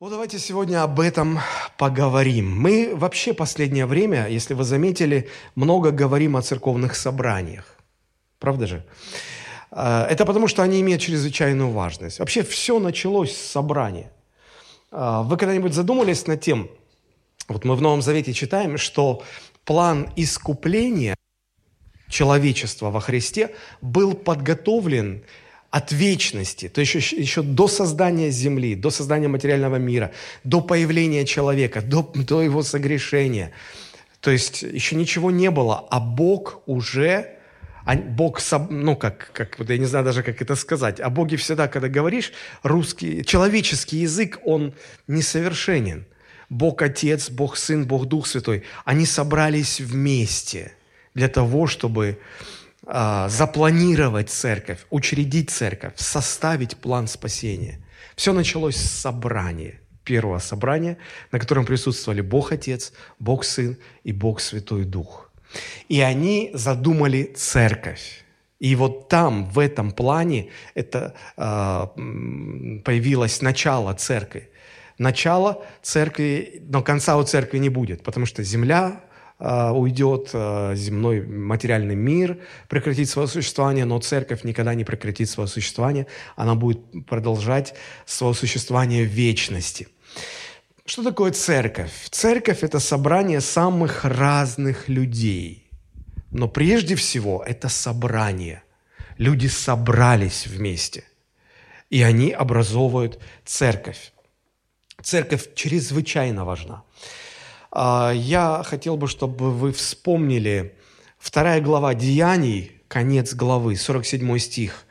Вот давайте сегодня об этом поговорим. Мы вообще последнее время, если вы заметили, много говорим о церковных собраниях. Правда же? А, это потому, что они имеют чрезвычайную важность. Вообще все началось с собрания. А, вы когда-нибудь задумались над тем, вот мы в Новом Завете читаем, что план искупления человечества во Христе был подготовлен от вечности, то еще, еще до создания Земли, до создания материального мира, до появления человека, до, до его согрешения. То есть еще ничего не было, а Бог уже, а Бог, ну как, как, вот я не знаю даже, как это сказать, о Боге всегда, когда говоришь, русский, человеческий язык, он несовершенен. Бог Отец, Бог Сын, Бог Дух Святой, они собрались вместе для того, чтобы а, запланировать церковь, учредить церковь, составить план спасения. Все началось с собрания, первого собрания, на котором присутствовали Бог Отец, Бог Сын и Бог Святой Дух. И они задумали церковь. И вот там, в этом плане, это э, появилось начало церкви. Начало церкви, но конца у церкви не будет, потому что земля уйдет, а, земной материальный мир прекратит свое существование, но церковь никогда не прекратит свое существование, она будет продолжать свое существование в вечности. Что такое церковь? Церковь – это собрание самых разных людей. Но прежде всего это собрание. Люди собрались вместе, и они образовывают церковь. Церковь чрезвычайно важна. А, я хотел бы, чтобы вы вспомнили вторая глава Деяний, конец главы, 47 стих.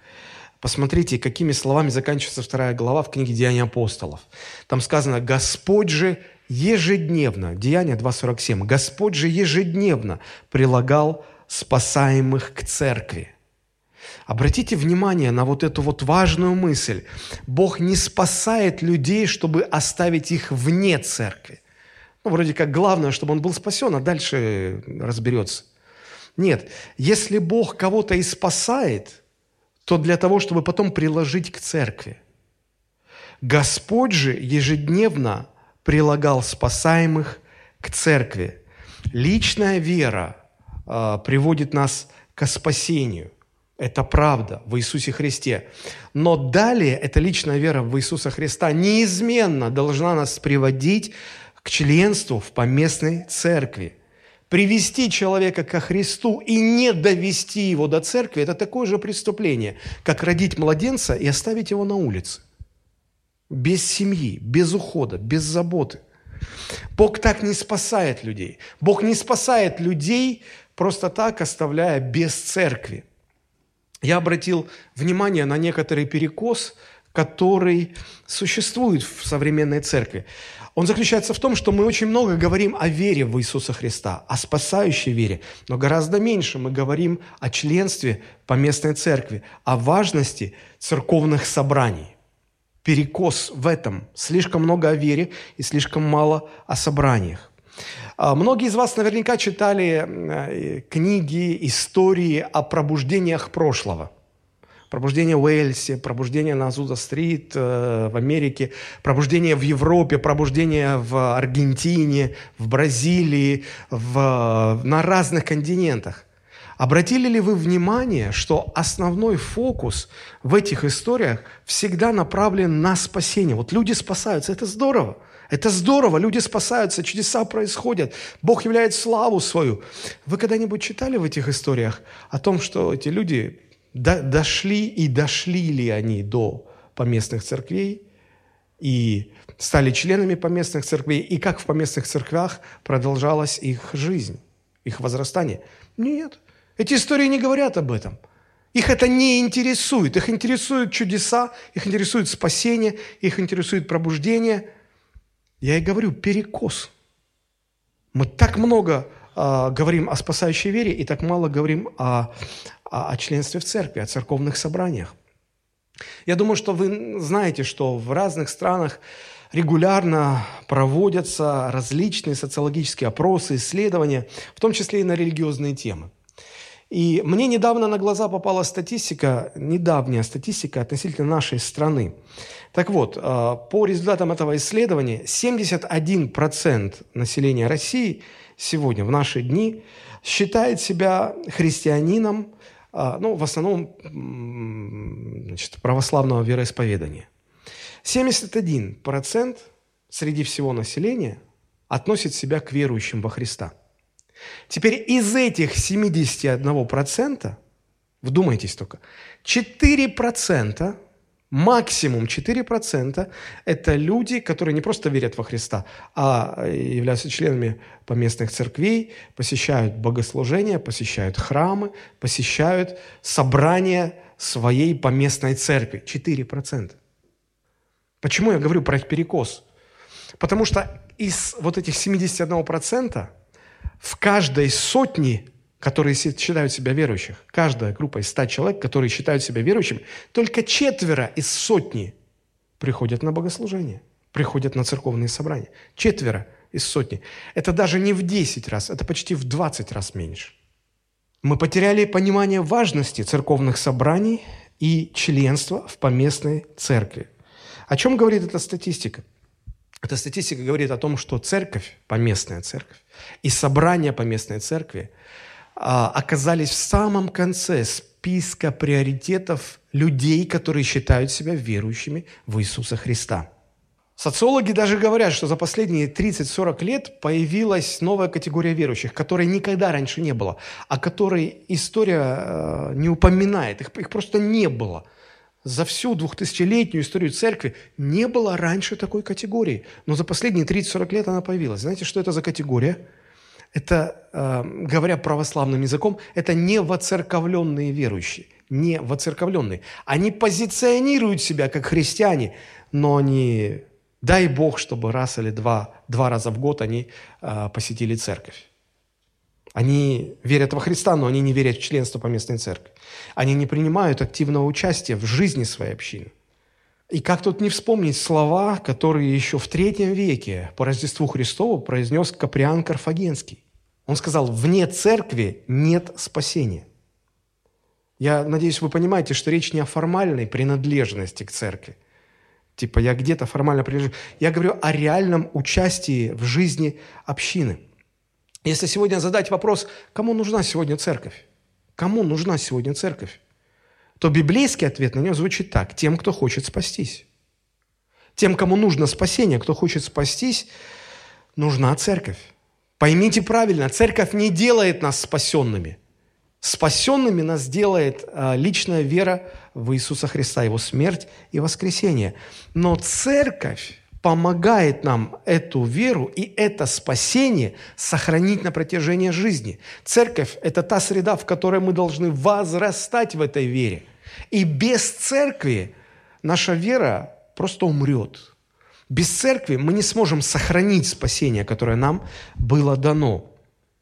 Посмотрите, какими словами заканчивается вторая глава в книге Деяний апостолов. Там сказано «Господь же ежедневно», Деяние 2.47, «Господь же ежедневно прилагал спасаемых к церкви». Обратите внимание на вот эту вот важную мысль. Бог не спасает людей, чтобы оставить их вне церкви. Ну, вроде как главное, чтобы он был спасен, а дальше разберется. Нет, если Бог кого-то и спасает, то для того, чтобы потом приложить к церкви. Господь же ежедневно прилагал спасаемых к церкви. Личная вера э, приводит нас к спасению. Это правда в Иисусе Христе. Но далее эта личная вера в Иисуса Христа неизменно должна нас приводить к членству в поместной церкви. Привести человека ко Христу и не довести его до церкви – это такое же преступление, как родить младенца и оставить его на улице. Без семьи, без ухода, без заботы. Бог так не спасает людей. Бог не спасает людей просто так, оставляя без церкви. Я обратил внимание на некоторый перекос, который существует в современной церкви. Он заключается в том, что мы очень много говорим о вере в Иисуса Христа, о спасающей вере, но гораздо меньше мы говорим о членстве по местной церкви, о важности церковных собраний. Перекос в этом. Слишком много о вере и слишком мало о собраниях. А, многие из вас наверняка читали э, книги, истории о пробуждениях прошлого – Пробуждение в Уэльсе, пробуждение на Азуза-стрит э, в Америке, пробуждение в Европе, пробуждение в Аргентине, в Бразилии, в, на разных континентах. Обратили ли вы внимание, что основной фокус в этих историях всегда направлен на спасение? Вот люди спасаются, это здорово. Это здорово, люди спасаются, чудеса происходят, Бог являет славу свою. Вы когда-нибудь читали в этих историях о том, что эти люди до, дошли и дошли ли они до поместных церквей и стали членами поместных церквей, и как в поместных церквях продолжалась их жизнь, их возрастание. Нет, эти истории не говорят об этом. Их это не интересует. Их интересуют чудеса, их интересует спасение, их интересует пробуждение. Я и говорю, перекос. Мы так много э, говорим о спасающей вере и так мало говорим о, о, о членстве в церкви, о церковных собраниях. Я думаю, что вы знаете, что в разных странах регулярно проводятся различные социологические опросы, исследования, в том числе и на религиозные темы. И мне недавно на глаза попала статистика, недавняя статистика относительно нашей страны. Так вот, э, по результатам этого исследования 71% населения России сегодня, в наши дни, считает себя христианином, э, ну, в основном значит, православного вероисповедания. 71% среди всего населения относит себя к верующим во Христа – Теперь из этих 71%, вдумайтесь только, 4%, максимум 4% это люди, которые не просто верят во Христа, а являются членами поместных церквей, посещают богослужения, посещают храмы, посещают собрания своей поместной церкви. 4%. Почему я говорю про перекос? Потому что из вот этих 71% в каждой сотне, которые считают себя верующих, каждая группа из ста человек, которые считают себя верующими, только четверо из сотни приходят на богослужение, приходят на церковные собрания. Четверо из сотни. Это даже не в 10 раз, это почти в 20 раз меньше. Мы потеряли понимание важности церковных собраний и членства в поместной церкви. О чем говорит эта статистика? Эта статистика говорит о том, что церковь, поместная церковь, и собрания поместной церкви оказались в самом конце списка приоритетов людей, которые считают себя верующими в Иисуса Христа. Социологи даже говорят, что за последние 30-40 лет появилась новая категория верующих, которой никогда раньше не было, о которой история э, не упоминает, их, их просто не было – за всю двухтысячелетнюю историю церкви не было раньше такой категории. Но за последние 30-40 лет она появилась. Знаете, что это за категория? Это, э, говоря православным языком, это не воцерковленные верующие. Не воцерковленные. Они позиционируют себя как христиане, но они, дай Бог, чтобы раз или два, два раза в год они э, посетили церковь. Они верят во Христа, но они не верят в членство поместной церкви. Они не принимают активного участия в жизни своей общины. И как тут не вспомнить слова, которые еще в третьем веке по Рождеству Христову произнес Каприан Карфагенский. Он сказал, вне церкви нет спасения. Я надеюсь, вы понимаете, что речь не о формальной принадлежности к церкви. Типа я где-то формально принадлежу. Я говорю о реальном участии в жизни общины – если сегодня задать вопрос, кому нужна сегодня церковь? Кому нужна сегодня церковь? То библейский ответ на него звучит так. Тем, кто хочет спастись. Тем, кому нужно спасение, кто хочет спастись, нужна церковь. Поймите правильно, церковь не делает нас спасенными. Спасенными нас делает а, личная вера в Иисуса Христа, Его смерть и воскресение. Но церковь помогает нам эту веру и это спасение сохранить на протяжении жизни. Церковь – это та среда, в которой мы должны возрастать в этой вере. И без церкви наша вера просто умрет. Без церкви мы не сможем сохранить спасение, которое нам было дано.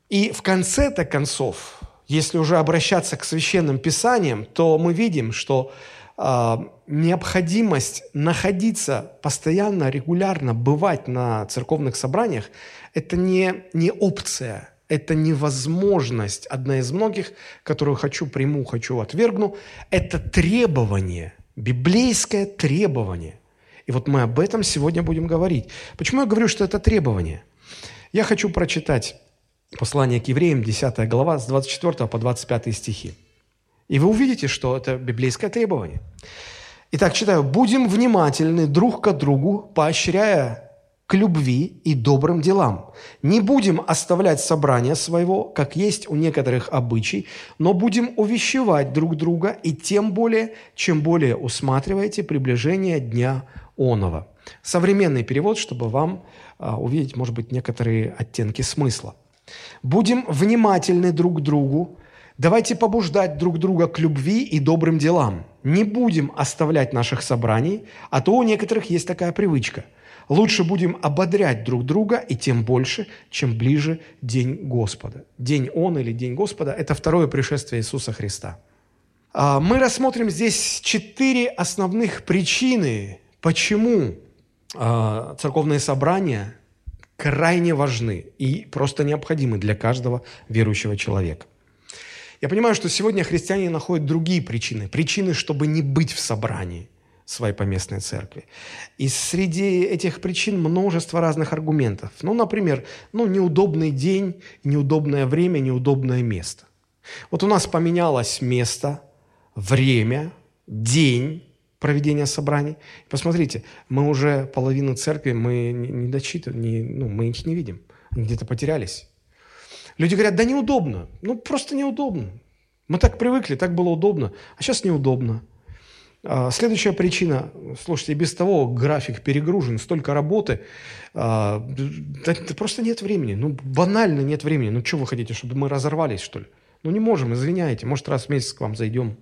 И в конце-то концов, если уже обращаться к священным писаниям, то мы видим, что необходимость находиться постоянно, регулярно, бывать на церковных собраниях, это не, не опция, это невозможность, одна из многих, которую хочу приму, хочу отвергну, это требование, библейское требование. И вот мы об этом сегодня будем говорить. Почему я говорю, что это требование? Я хочу прочитать послание к евреям, 10 глава, с 24 по 25 стихи. И вы увидите, что это библейское требование. Итак, читаю. «Будем внимательны друг к другу, поощряя к любви и добрым делам. Не будем оставлять собрание своего, как есть у некоторых обычай, но будем увещевать друг друга, и тем более, чем более усматриваете приближение Дня Онова». Современный перевод, чтобы вам а, увидеть, может быть, некоторые оттенки смысла. «Будем внимательны друг к другу, Давайте побуждать друг друга к любви и добрым делам. Не будем оставлять наших собраний, а то у некоторых есть такая привычка. Лучше будем ободрять друг друга, и тем больше, чем ближе День Господа. День Он или День Господа – это второе пришествие Иисуса Христа. А, мы рассмотрим здесь четыре основных причины, почему а, церковные собрания крайне важны и просто необходимы для каждого верующего человека. Я понимаю, что сегодня христиане находят другие причины. Причины, чтобы не быть в собрании своей поместной церкви. И среди этих причин множество разных аргументов. Ну, например, ну, неудобный день, неудобное время, неудобное место. Вот у нас поменялось место, время, день проведения собраний. Посмотрите, мы уже половину церкви, мы не дочитываем, не, ну, мы их не видим. Они где-то потерялись. Люди говорят, да неудобно. Ну, просто неудобно. Мы так привыкли, так было удобно, а сейчас неудобно. А, следующая причина, слушайте, без того график перегружен, столько работы, а, да, да просто нет времени, ну банально нет времени. Ну что вы хотите, чтобы мы разорвались, что ли? Ну не можем, извиняйте, может раз в месяц к вам зайдем.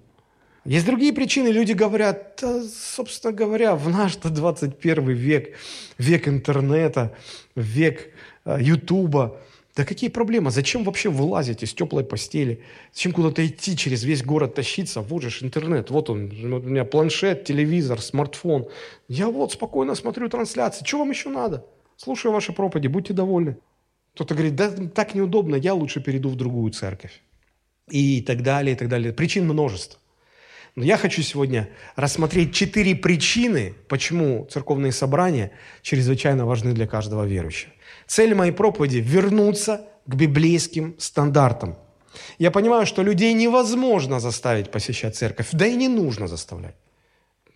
Есть другие причины, люди говорят, да, собственно говоря, в наш-то 21 век, век интернета, век э, Ютуба, да какие проблемы? Зачем вообще вылазить из теплой постели? Зачем куда-то идти, через весь город тащиться? Вот же интернет, вот он, у меня планшет, телевизор, смартфон. Я вот спокойно смотрю трансляции. Что вам еще надо? Слушаю ваши проповеди, будьте довольны. Кто-то говорит, да так неудобно, я лучше перейду в другую церковь. И так далее, и так далее. Причин множество. Но я хочу сегодня рассмотреть четыре причины, почему церковные собрания чрезвычайно важны для каждого верующего. Цель моей проповеди – вернуться к библейским стандартам. Я понимаю, что людей невозможно заставить посещать церковь, да и не нужно заставлять.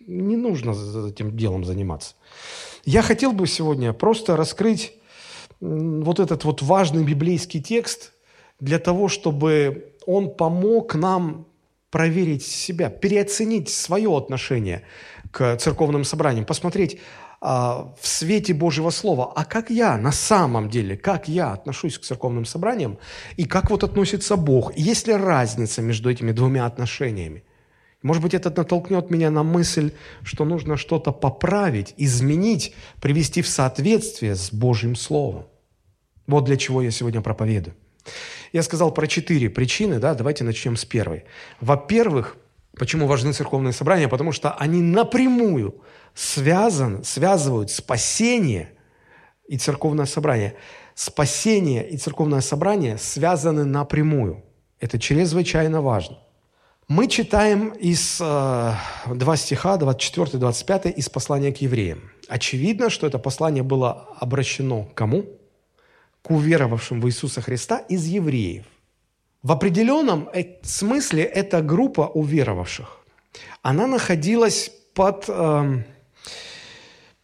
Не нужно этим делом заниматься. Я хотел бы сегодня просто раскрыть вот этот вот важный библейский текст для того, чтобы он помог нам проверить себя, переоценить свое отношение к церковным собраниям, посмотреть, а, в свете Божьего Слова, а как я на самом деле, как я отношусь к церковным собраниям, и как вот относится Бог, есть ли разница между этими двумя отношениями. Может быть, это натолкнет меня на мысль, что нужно что-то поправить, изменить, привести в соответствие с Божьим Словом. Вот для чего я сегодня проповедую. Я сказал про четыре причины, да, давайте начнем с первой. Во-первых, почему важны церковные собрания? Потому что они напрямую связан, связывают спасение и церковное собрание. Спасение и церковное собрание связаны напрямую. Это чрезвычайно важно. Мы читаем из э, два стиха, 24-25, из послания к евреям. Очевидно, что это послание было обращено кому? К уверовавшим в Иисуса Христа из евреев. В определенном э, смысле эта группа уверовавших, она находилась под... Э,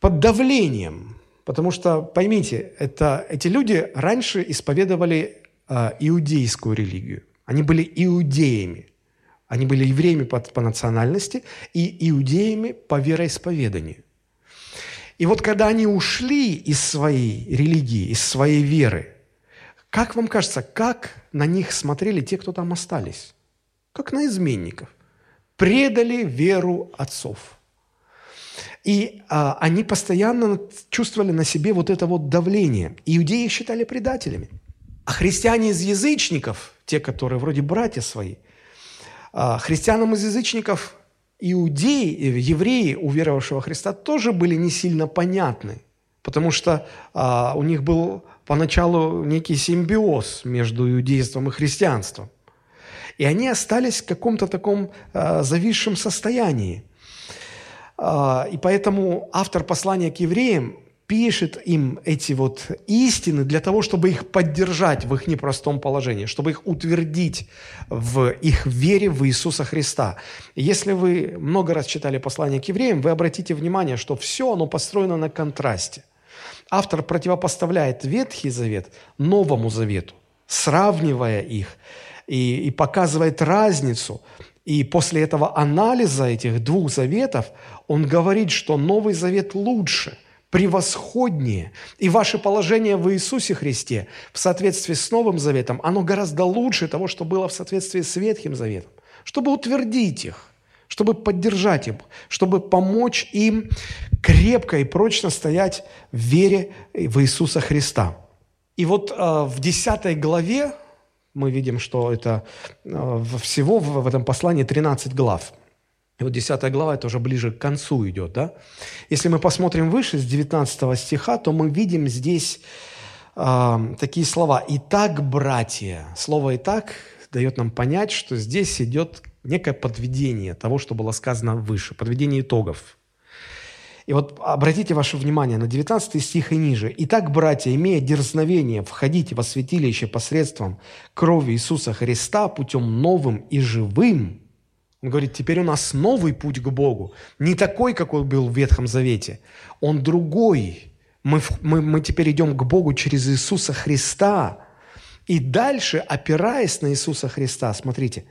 под давлением. Потому что, поймите, это, эти люди раньше исповедовали э, иудейскую религию. Они были иудеями. Они были евреями по, по национальности и иудеями по вероисповеданию. И вот когда они ушли из своей религии, из своей веры, как вам кажется, как на них смотрели те, кто там остались? Как на изменников. Предали веру отцов. И а, они постоянно чувствовали на себе вот это вот давление. Иудеи их считали предателями. А христиане из язычников, те, которые вроде братья свои, а, христианам из язычников иудеи, э, евреи, уверовавшего Христа, тоже были не сильно понятны, потому что а, у них был поначалу некий симбиоз между иудейством и христианством. И они остались в каком-то таком а, зависшем состоянии – и поэтому автор послания к евреям пишет им эти вот истины для того, чтобы их поддержать в их непростом положении, чтобы их утвердить в их вере в Иисуса Христа. если вы много раз читали послание к евреям, вы обратите внимание, что все оно построено на контрасте. Автор противопоставляет Ветхий Завет Новому Завету, сравнивая их и, и показывает разницу. И после этого анализа этих двух заветов он говорит, что Новый Завет лучше, превосходнее. И ваше положение в Иисусе Христе в соответствии с Новым Заветом, оно гораздо лучше того, что было в соответствии с Ветхим Заветом. Чтобы утвердить их, чтобы поддержать их, чтобы помочь им крепко и прочно стоять в вере в Иисуса Христа. И вот э, в 10 главе мы видим, что это э, всего в этом послании 13 глав – и вот 10 глава, это уже ближе к концу идет, да? Если мы посмотрим выше, с 19 стиха, то мы видим здесь э, такие слова. «Итак, братья». Слово «итак» дает нам понять, что здесь идет некое подведение того, что было сказано выше, подведение итогов. И вот обратите ваше внимание на 19 стих и ниже. «Итак, братья, имея дерзновение, входите во святилище посредством крови Иисуса Христа путем новым и живым». Он говорит, теперь у нас новый путь к Богу. Не такой, какой был в Ветхом Завете. Он другой. Мы, мы, мы теперь идем к Богу через Иисуса Христа. И дальше, опираясь на Иисуса Христа, смотрите,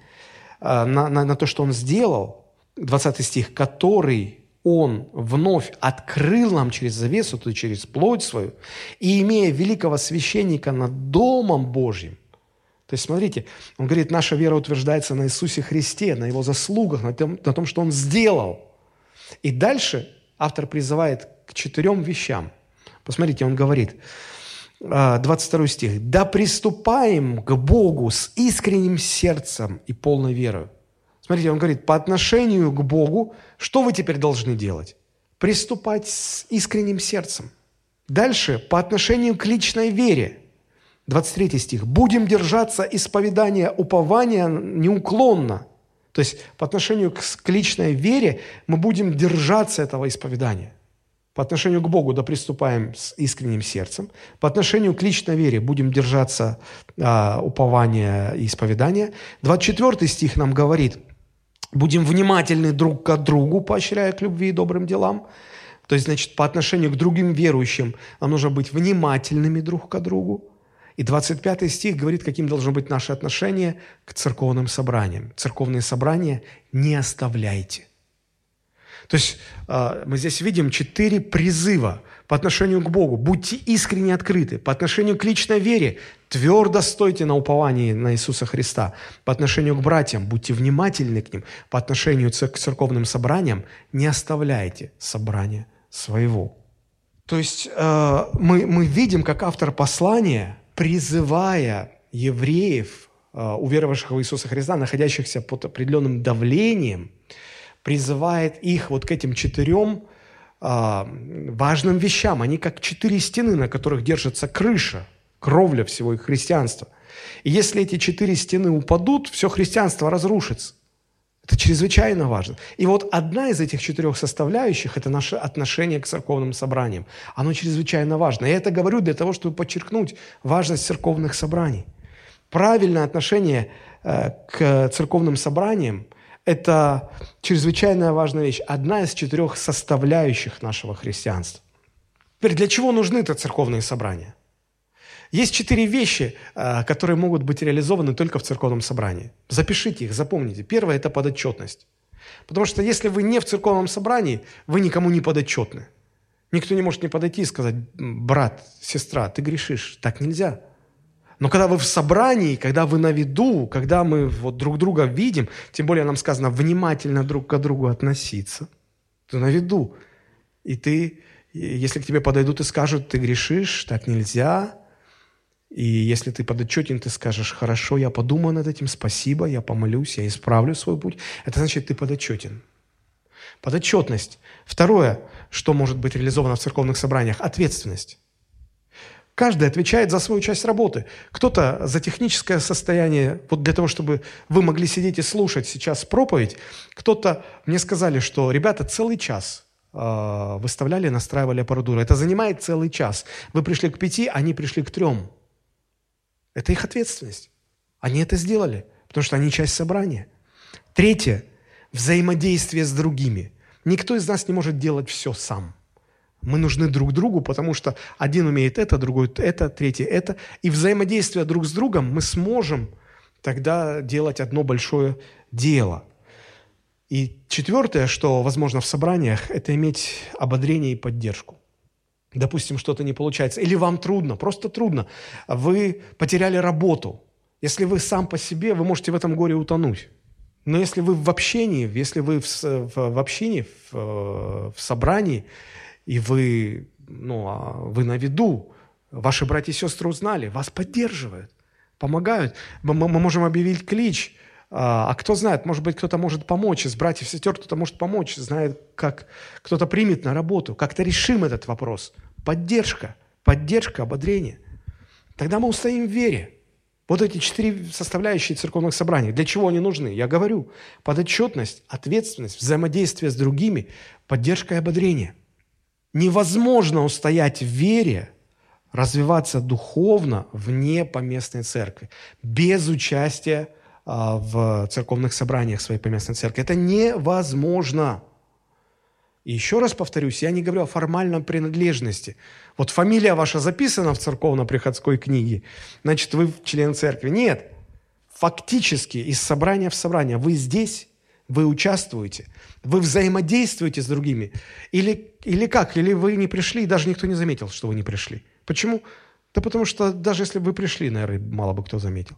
э, на, на, на то, что Он сделал, 20 стих, который он вновь открыл нам через завесу, то есть через плоть свою, и имея великого священника над Домом Божьим, то есть, смотрите, он говорит, наша вера утверждается на Иисусе Христе, на Его заслугах, на том, на том, что Он сделал. И дальше автор призывает к четырем вещам. Посмотрите, он говорит, 22 а, стих, «Да приступаем к Богу с искренним сердцем и полной верой». Смотрите, он говорит, по отношению к Богу, что вы теперь должны делать? Приступать с искренним сердцем. Дальше, по отношению к личной вере. 23 стих. «Будем держаться исповедания упования неуклонно». То есть по отношению к, к личной вере мы будем держаться этого исповедания. По отношению к Богу да приступаем с искренним сердцем. По отношению к личной вере будем держаться а, упования и исповедания. 24 стих нам говорит – Будем внимательны друг к другу, поощряя к любви и добрым делам. То есть, значит, по отношению к другим верующим нам нужно быть внимательными друг к другу. И 25 стих говорит, каким должно быть наше отношение к церковным собраниям. Церковные собрания не оставляйте. То есть а, мы здесь видим четыре призыва по отношению к Богу. Будьте искренне открыты. По отношению к личной вере твердо стойте на уповании на Иисуса Христа. По отношению к братьям будьте внимательны к ним. По отношению к церковным собраниям не оставляйте собрания своего. То есть э, мы, мы видим, как автор послания, призывая евреев, э, уверовавших в Иисуса Христа, находящихся под определенным давлением – призывает их вот к этим четырем важным вещам. Они как четыре стены, на которых держится крыша, кровля всего их христианства. И если эти четыре стены упадут, все христианство разрушится. Это чрезвычайно важно. И вот одна из этих четырех составляющих – это наше отношение к церковным собраниям. Оно чрезвычайно важно. Я это говорю для того, чтобы подчеркнуть важность церковных собраний. Правильное отношение э, к церковным собраниям это чрезвычайно важная вещь, одна из четырех составляющих нашего христианства. Теперь, для чего нужны это церковные собрания? Есть четыре вещи, э, которые могут быть реализованы только в церковном собрании. Запишите их, запомните. Первое – это подотчетность. Потому что если вы не в церковном собрании, вы никому не подотчетны. Никто не может не подойти и сказать, брат, сестра, ты грешишь. Так нельзя. Но когда вы в собрании, когда вы на виду, когда мы вот друг друга видим, тем более нам сказано внимательно друг к другу относиться, ты на виду. И ты, если к тебе подойдут и скажут, ты грешишь, так нельзя, и если ты подотчетен, ты скажешь, хорошо, я подумаю над этим, спасибо, я помолюсь, я исправлю свой путь, это значит, ты подотчетен. Подотчетность. Второе, что может быть реализовано в церковных собраниях – ответственность. Каждый отвечает за свою часть работы. Кто-то за техническое состояние, вот для того, чтобы вы могли сидеть и слушать сейчас проповедь. Кто-то, мне сказали, что ребята целый час э, выставляли, настраивали аппаратуру. Это занимает целый час. Вы пришли к пяти, они пришли к трем. Это их ответственность. Они это сделали, потому что они часть собрания. Третье – взаимодействие с другими. Никто из нас не может делать все сам – мы нужны друг другу, потому что один умеет это, другой это, третий это. И взаимодействие друг с другом мы сможем тогда делать одно большое дело. И четвертое, что возможно в собраниях, это иметь ободрение и поддержку. Допустим, что-то не получается, или вам трудно, просто трудно. Вы потеряли работу. Если вы сам по себе, вы можете в этом горе утонуть. Но если вы в общении, если вы в, в, в общении, в, в собрании, и вы, ну, а вы на виду, ваши братья и сестры узнали, вас поддерживают, помогают. Мы, мы можем объявить клич, а, а кто знает, может быть, кто-то может помочь из братьев и сестер, кто-то может помочь, знает, как кто-то примет на работу, как-то решим этот вопрос. Поддержка, поддержка, ободрение. Тогда мы устоим в вере. Вот эти четыре составляющие церковных собраний. Для чего они нужны? Я говорю, подотчетность, ответственность, взаимодействие с другими, поддержка и ободрение. Невозможно устоять в вере, развиваться духовно вне поместной церкви, без участия а, в церковных собраниях своей поместной церкви. Это невозможно. И еще раз повторюсь, я не говорю о формальном принадлежности. Вот фамилия ваша записана в церковно-приходской книге, значит, вы член церкви. Нет. Фактически из собрания в собрание вы здесь, вы участвуете, вы взаимодействуете с другими. Или, или как? Или вы не пришли, и даже никто не заметил, что вы не пришли. Почему? Да потому что даже если бы вы пришли, наверное, мало бы кто заметил.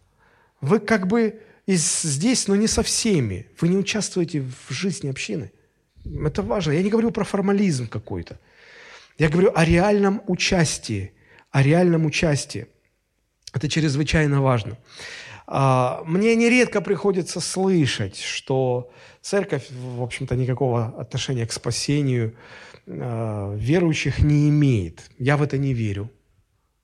Вы как бы здесь, но не со всеми. Вы не участвуете в жизни общины. Это важно. Я не говорю про формализм какой-то. Я говорю о реальном участии. О реальном участии. Это чрезвычайно важно. А, мне нередко приходится слышать, что церковь, в общем-то, никакого отношения к спасению а, верующих не имеет. Я в это не верю.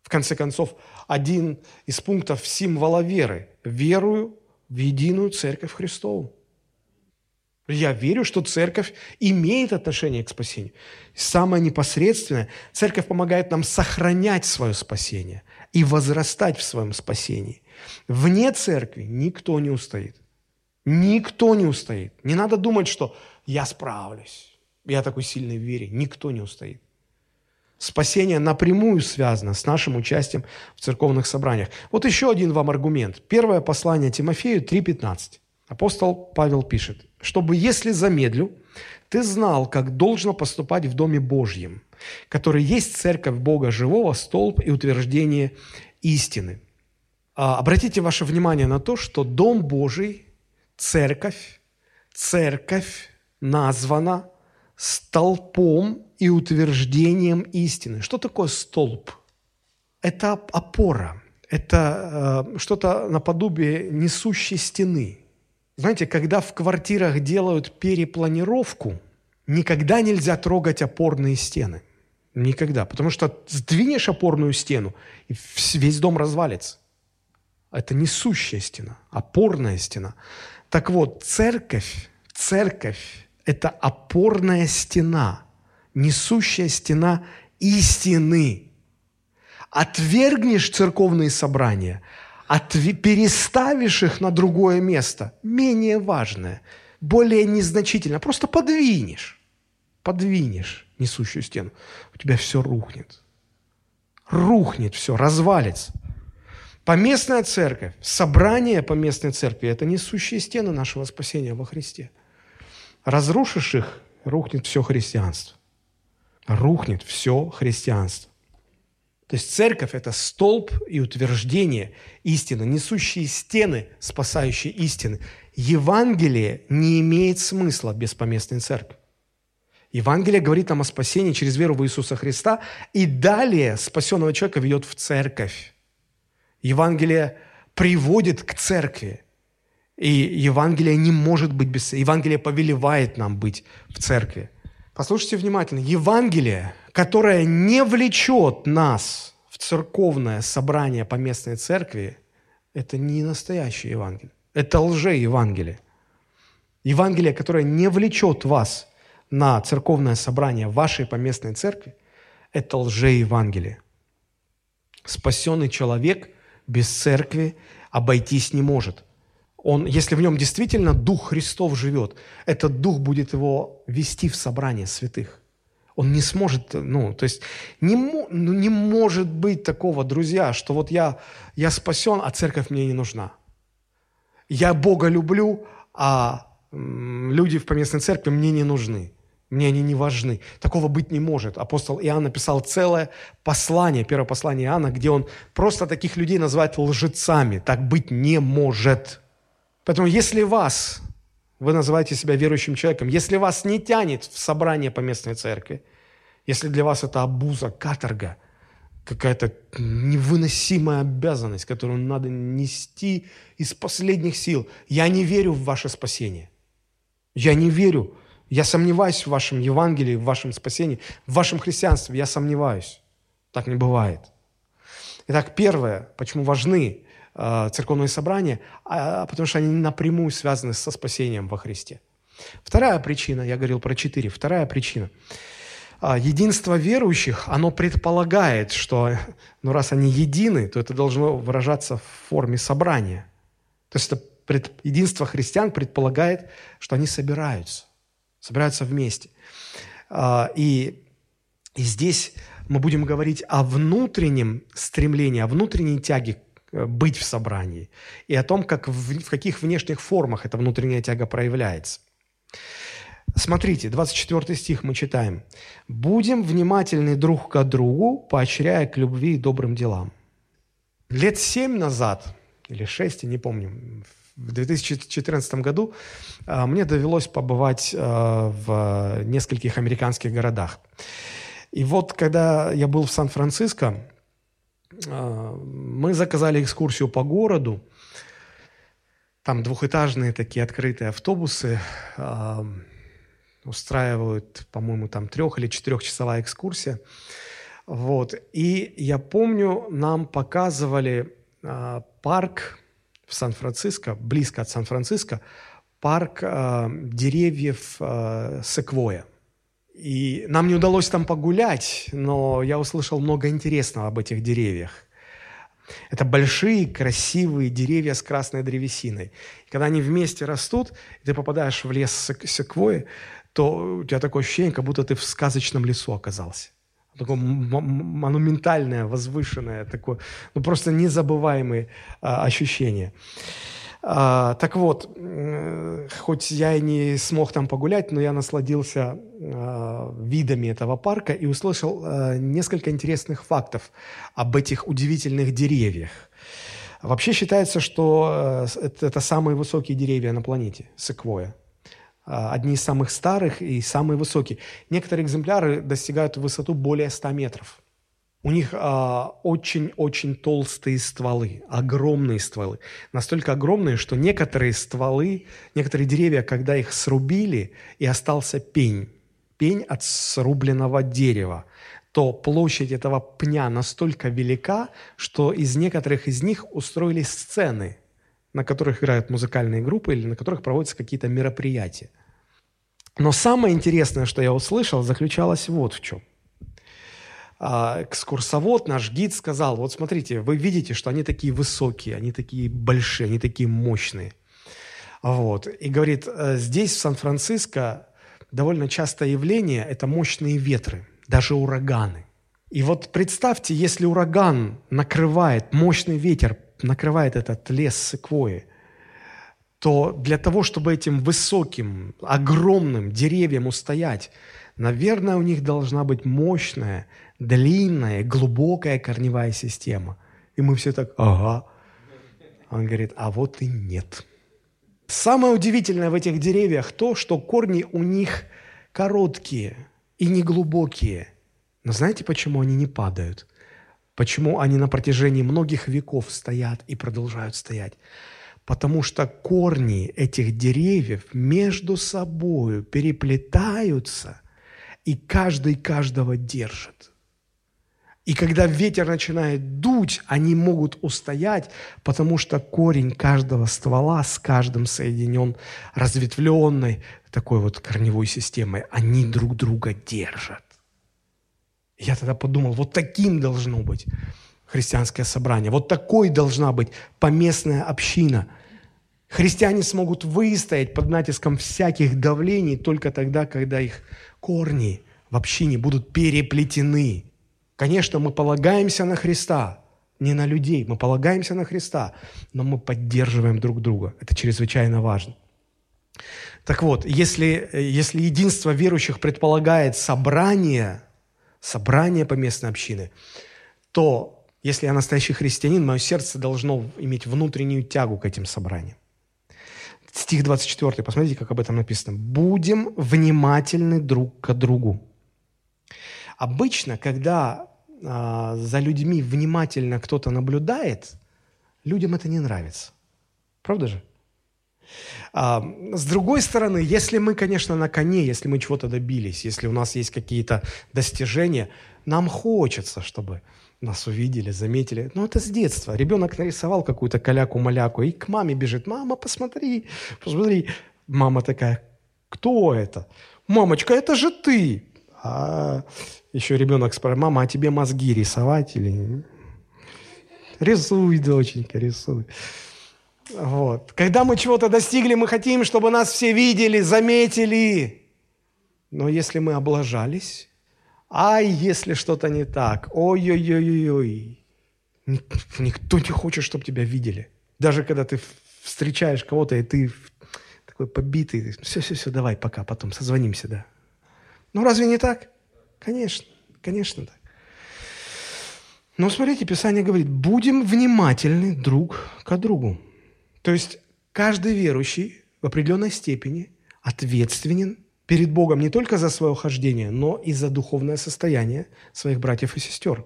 В конце концов, один из пунктов символа веры – верую в единую церковь Христову. Я верю, что церковь имеет отношение к спасению. Самое непосредственное, церковь помогает нам сохранять свое спасение и возрастать в своем спасении. Вне церкви никто не устоит. Никто не устоит. Не надо думать, что я справлюсь. Я такой сильный в вере. Никто не устоит. Спасение напрямую связано с нашим участием в церковных собраниях. Вот еще один вам аргумент. Первое послание Тимофею 3.15. Апостол Павел пишет, чтобы, если замедлю, ты знал, как должно поступать в Доме Божьем, который есть церковь Бога живого, столб и утверждение истины. А, обратите ваше внимание на то, что Дом Божий, церковь, церковь названа столпом и утверждением истины. Что такое столб? Это опора, это э, что-то наподобие несущей стены – знаете, когда в квартирах делают перепланировку, никогда нельзя трогать опорные стены. Никогда. Потому что сдвинешь опорную стену, и весь дом развалится. Это несущая стена, опорная стена. Так вот, церковь, церковь – это опорная стена, несущая стена истины. Отвергнешь церковные собрания – переставишь их на другое место, менее важное, более незначительное, просто подвинешь, подвинешь несущую стену, у тебя все рухнет. Рухнет все, развалится. Поместная церковь, собрание поместной церкви – это несущие стены нашего спасения во Христе. Разрушишь их, рухнет все христианство. Рухнет все христианство. То есть церковь – это столб и утверждение истины, несущие стены, спасающие истины. Евангелие не имеет смысла без поместной церкви. Евангелие говорит нам о спасении через веру в Иисуса Христа, и далее спасенного человека ведет в церковь. Евангелие приводит к церкви. И Евангелие не может быть без... Евангелие повелевает нам быть в церкви. Послушайте внимательно. Евангелие которая не влечет нас в церковное собрание по местной церкви, это не настоящее Евангелие. Это лже-Евангелие. Евангелие, которое не влечет вас на церковное собрание вашей поместной церкви, это лже-Евангелие. Спасенный человек без церкви обойтись не может. Он, если в нем действительно Дух Христов живет, этот Дух будет его вести в собрание святых. Он не сможет, ну, то есть не, ну, не может быть такого, друзья, что вот я, я спасен, а церковь мне не нужна. Я Бога люблю, а люди в поместной церкви мне не нужны. Мне они не важны. Такого быть не может. Апостол Иоанн написал целое послание, первое послание Иоанна, где он просто таких людей называет лжецами. Так быть не может. Поэтому если вас вы называете себя верующим человеком, если вас не тянет в собрание по местной церкви, если для вас это обуза, каторга, какая-то невыносимая обязанность, которую надо нести из последних сил, я не верю в ваше спасение. Я не верю. Я сомневаюсь в вашем Евангелии, в вашем спасении, в вашем христианстве. Я сомневаюсь. Так не бывает. Итак, первое, почему важны э, церковные собрания, а, потому что они напрямую связаны со спасением во Христе. Вторая причина, я говорил про четыре, вторая причина. А, единство верующих, оно предполагает, что ну, раз они едины, то это должно выражаться в форме собрания. То есть это пред, единство христиан предполагает, что они собираются, собираются вместе. А, и, и здесь мы будем говорить о внутреннем стремлении, о внутренней тяге э, быть в собрании и о том, как в, в каких внешних формах эта внутренняя тяга проявляется. Смотрите, 24 стих мы читаем. «Будем внимательны друг к другу, поощряя к любви и добрым делам». Лет семь назад, или шесть, я не помню, в 2014 году а, мне довелось побывать а, в нескольких американских городах. И вот, когда я был в Сан-Франциско, а, мы заказали экскурсию по городу. Там двухэтажные такие открытые автобусы устраивают, по-моему, там трех- или четырехчасовая экскурсия. Вот. И я помню, нам показывали парк Сан-Франциско, близко от Сан-Франциско, парк э, деревьев э, секвоя. И нам не удалось там погулять, но я услышал много интересного об этих деревьях. Это большие, красивые деревья с красной древесиной. Когда они вместе растут, и ты попадаешь в лес секвои, то у тебя такое ощущение, как будто ты в сказочном лесу оказался такое монументальное, возвышенное, такое, ну просто незабываемые а, ощущения. А, так вот, хоть я и не смог там погулять, но я насладился а, видами этого парка и услышал а, несколько интересных фактов об этих удивительных деревьях. Вообще считается, что э, это, это самые высокие деревья на планете, секвоя. А, одни из самых старых и самые высокие. Некоторые экземпляры достигают высоту более 100 метров. У них а, очень-очень толстые стволы, огромные стволы. Настолько огромные, что некоторые стволы, некоторые деревья, когда их срубили, и остался пень, пень от срубленного дерева, то площадь этого пня настолько велика, что из некоторых из них устроили сцены – на которых играют музыкальные группы или на которых проводятся какие-то мероприятия. Но самое интересное, что я услышал, заключалось вот в чем. А, экскурсовод, наш гид сказал, вот смотрите, вы видите, что они такие высокие, они такие большие, они такие мощные. Вот. И говорит, «Э, здесь, в Сан-Франциско, довольно частое явление – это мощные ветры, даже ураганы. И вот представьте, если ураган накрывает, мощный ветер накрывает этот лес секвои, то для того, чтобы этим высоким, огромным деревьям устоять, наверное, у них должна быть мощная, длинная, глубокая корневая система. И мы все так, ага. Он говорит, а вот и нет. Самое удивительное в этих деревьях то, что корни у них короткие и неглубокие. Но знаете, почему они не падают? Почему они на протяжении многих веков стоят и продолжают стоять? Потому что корни этих деревьев между собой переплетаются, и каждый каждого держит. И когда ветер начинает дуть, они могут устоять, потому что корень каждого ствола с каждым соединен разветвленной такой вот корневой системой. Они друг друга держат. Я тогда подумал, вот таким должно быть христианское собрание, вот такой должна быть поместная община. Христиане смогут выстоять под натиском всяких давлений только тогда, когда их корни в общине будут переплетены. Конечно, мы полагаемся на Христа, не на людей, мы полагаемся на Христа, но мы поддерживаем друг друга. Это чрезвычайно важно. Так вот, если, если единство верующих предполагает собрание – собрание поместной общины, то если я настоящий христианин, мое сердце должно иметь внутреннюю тягу к этим собраниям. Стих 24, посмотрите, как об этом написано. «Будем внимательны друг к другу». Обычно, когда а, за людьми внимательно кто-то наблюдает, людям это не нравится. Правда же? С другой стороны, если мы, конечно, на коне, если мы чего-то добились, если у нас есть какие-то достижения, нам хочется, чтобы нас увидели, заметили. Ну, это с детства. Ребенок нарисовал какую-то каляку-маляку и к маме бежит. Мама, посмотри, посмотри. Мама такая, кто это? Мамочка, это же ты. А еще ребенок спрашивает, мама, а тебе мозги рисовать или... Рисуй, доченька, рисуй. Вот. Когда мы чего-то достигли, мы хотим, чтобы нас все видели, заметили. Но если мы облажались, ай, если что-то не так, ой-ой-ой-ой, никто не хочет, чтобы тебя видели. Даже когда ты встречаешь кого-то, и ты такой побитый, все-все-все, давай, пока, потом созвонимся, да. Ну разве не так? Конечно, конечно так. Но смотрите, Писание говорит, будем внимательны друг к другу. То есть каждый верующий в определенной степени ответственен перед Богом не только за свое хождение, но и за духовное состояние своих братьев и сестер.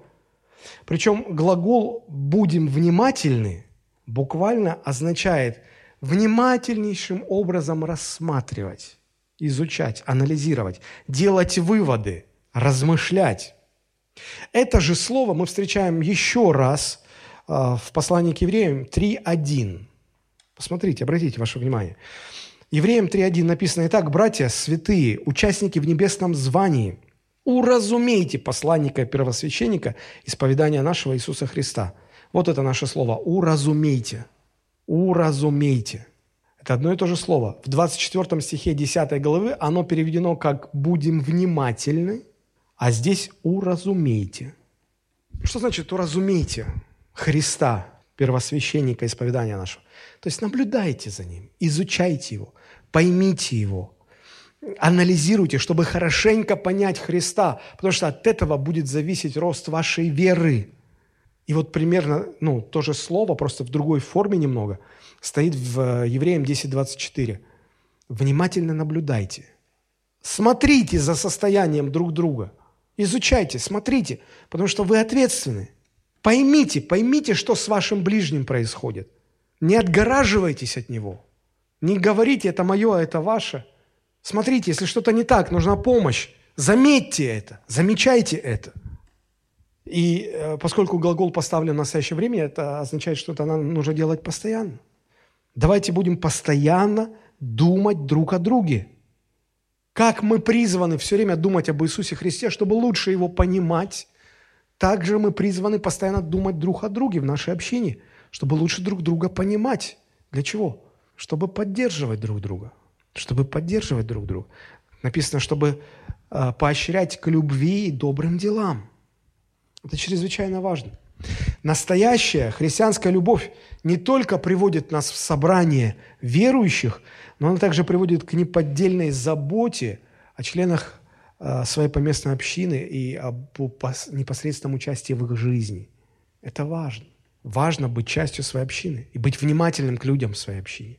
Причем глагол «будем внимательны» буквально означает внимательнейшим образом рассматривать, изучать, анализировать, делать выводы, размышлять. Это же слово мы встречаем еще раз а, в послании к евреям 3.1. Посмотрите, обратите ваше внимание. Евреям 3.1 написано, «Итак, братья, святые, участники в небесном звании, уразумейте посланника первосвященника исповедания нашего Иисуса Христа». Вот это наше слово «уразумейте». «Уразумейте». Это одно и то же слово. В 24 стихе 10 главы оно переведено как «будем внимательны», а здесь «уразумейте». Что значит «уразумейте» Христа, первосвященника исповедания нашего? То есть наблюдайте за ним, изучайте его, поймите его, анализируйте, чтобы хорошенько понять Христа, потому что от этого будет зависеть рост вашей веры. И вот примерно, ну, то же слово, просто в другой форме немного, стоит в э, Евреям 10.24. Внимательно наблюдайте. Смотрите за состоянием друг друга. Изучайте, смотрите, потому что вы ответственны. Поймите, поймите, что с вашим ближним происходит. Не отгораживайтесь от него. Не говорите, это мое, а это ваше. Смотрите, если что-то не так, нужна помощь. Заметьте это, замечайте это. И э, поскольку глагол поставлен в настоящее время, это означает, что это нужно делать постоянно. Давайте будем постоянно думать друг о друге. Как мы призваны все время думать об Иисусе Христе, чтобы лучше Его понимать, так же мы призваны постоянно думать друг о друге в нашей общине – чтобы лучше друг друга понимать. Для чего? Чтобы поддерживать друг друга. Чтобы поддерживать друг друга. Написано, чтобы э, поощрять к любви и добрым делам. Это чрезвычайно важно. Настоящая христианская любовь не только приводит нас в собрание верующих, но она также приводит к неподдельной заботе о членах э, своей поместной общины и об непосредственном участии в их жизни. Это важно. Важно быть частью своей общины и быть внимательным к людям в своей общине.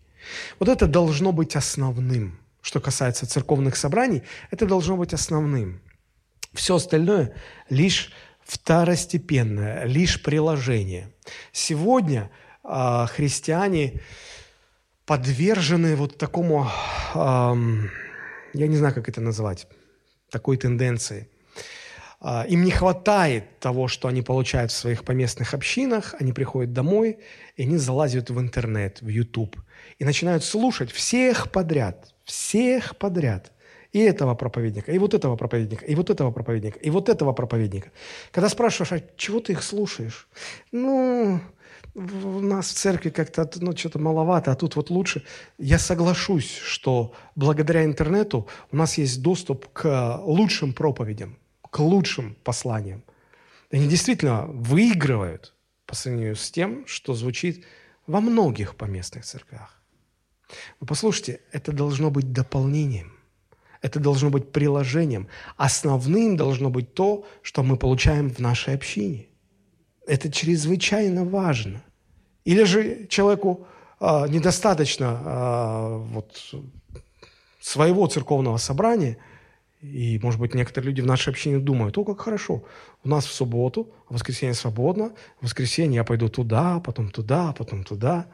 Вот это должно быть основным. Что касается церковных собраний, это должно быть основным. Все остальное лишь второстепенное, лишь приложение. Сегодня э, христиане подвержены вот такому, э, я не знаю, как это назвать, такой тенденции – им не хватает того, что они получают в своих поместных общинах, они приходят домой, и они залазят в интернет, в YouTube, и начинают слушать всех подряд, всех подряд. И этого проповедника, и вот этого проповедника, и вот этого проповедника, и вот этого проповедника. Когда спрашиваешь, а чего ты их слушаешь? Ну, у нас в церкви как-то ну, что-то маловато, а тут вот лучше. Я соглашусь, что благодаря интернету у нас есть доступ к лучшим проповедям к лучшим посланиям. Они действительно выигрывают по сравнению с тем, что звучит во многих поместных церквях. Но послушайте, это должно быть дополнением. Это должно быть приложением. Основным должно быть то, что мы получаем в нашей общине. Это чрезвычайно важно. Или же человеку э, недостаточно э, вот, своего церковного собрания – и, может быть, некоторые люди в нашей общине думают, о, как хорошо, у нас в субботу, в воскресенье свободно, в воскресенье я пойду туда, потом туда, потом туда.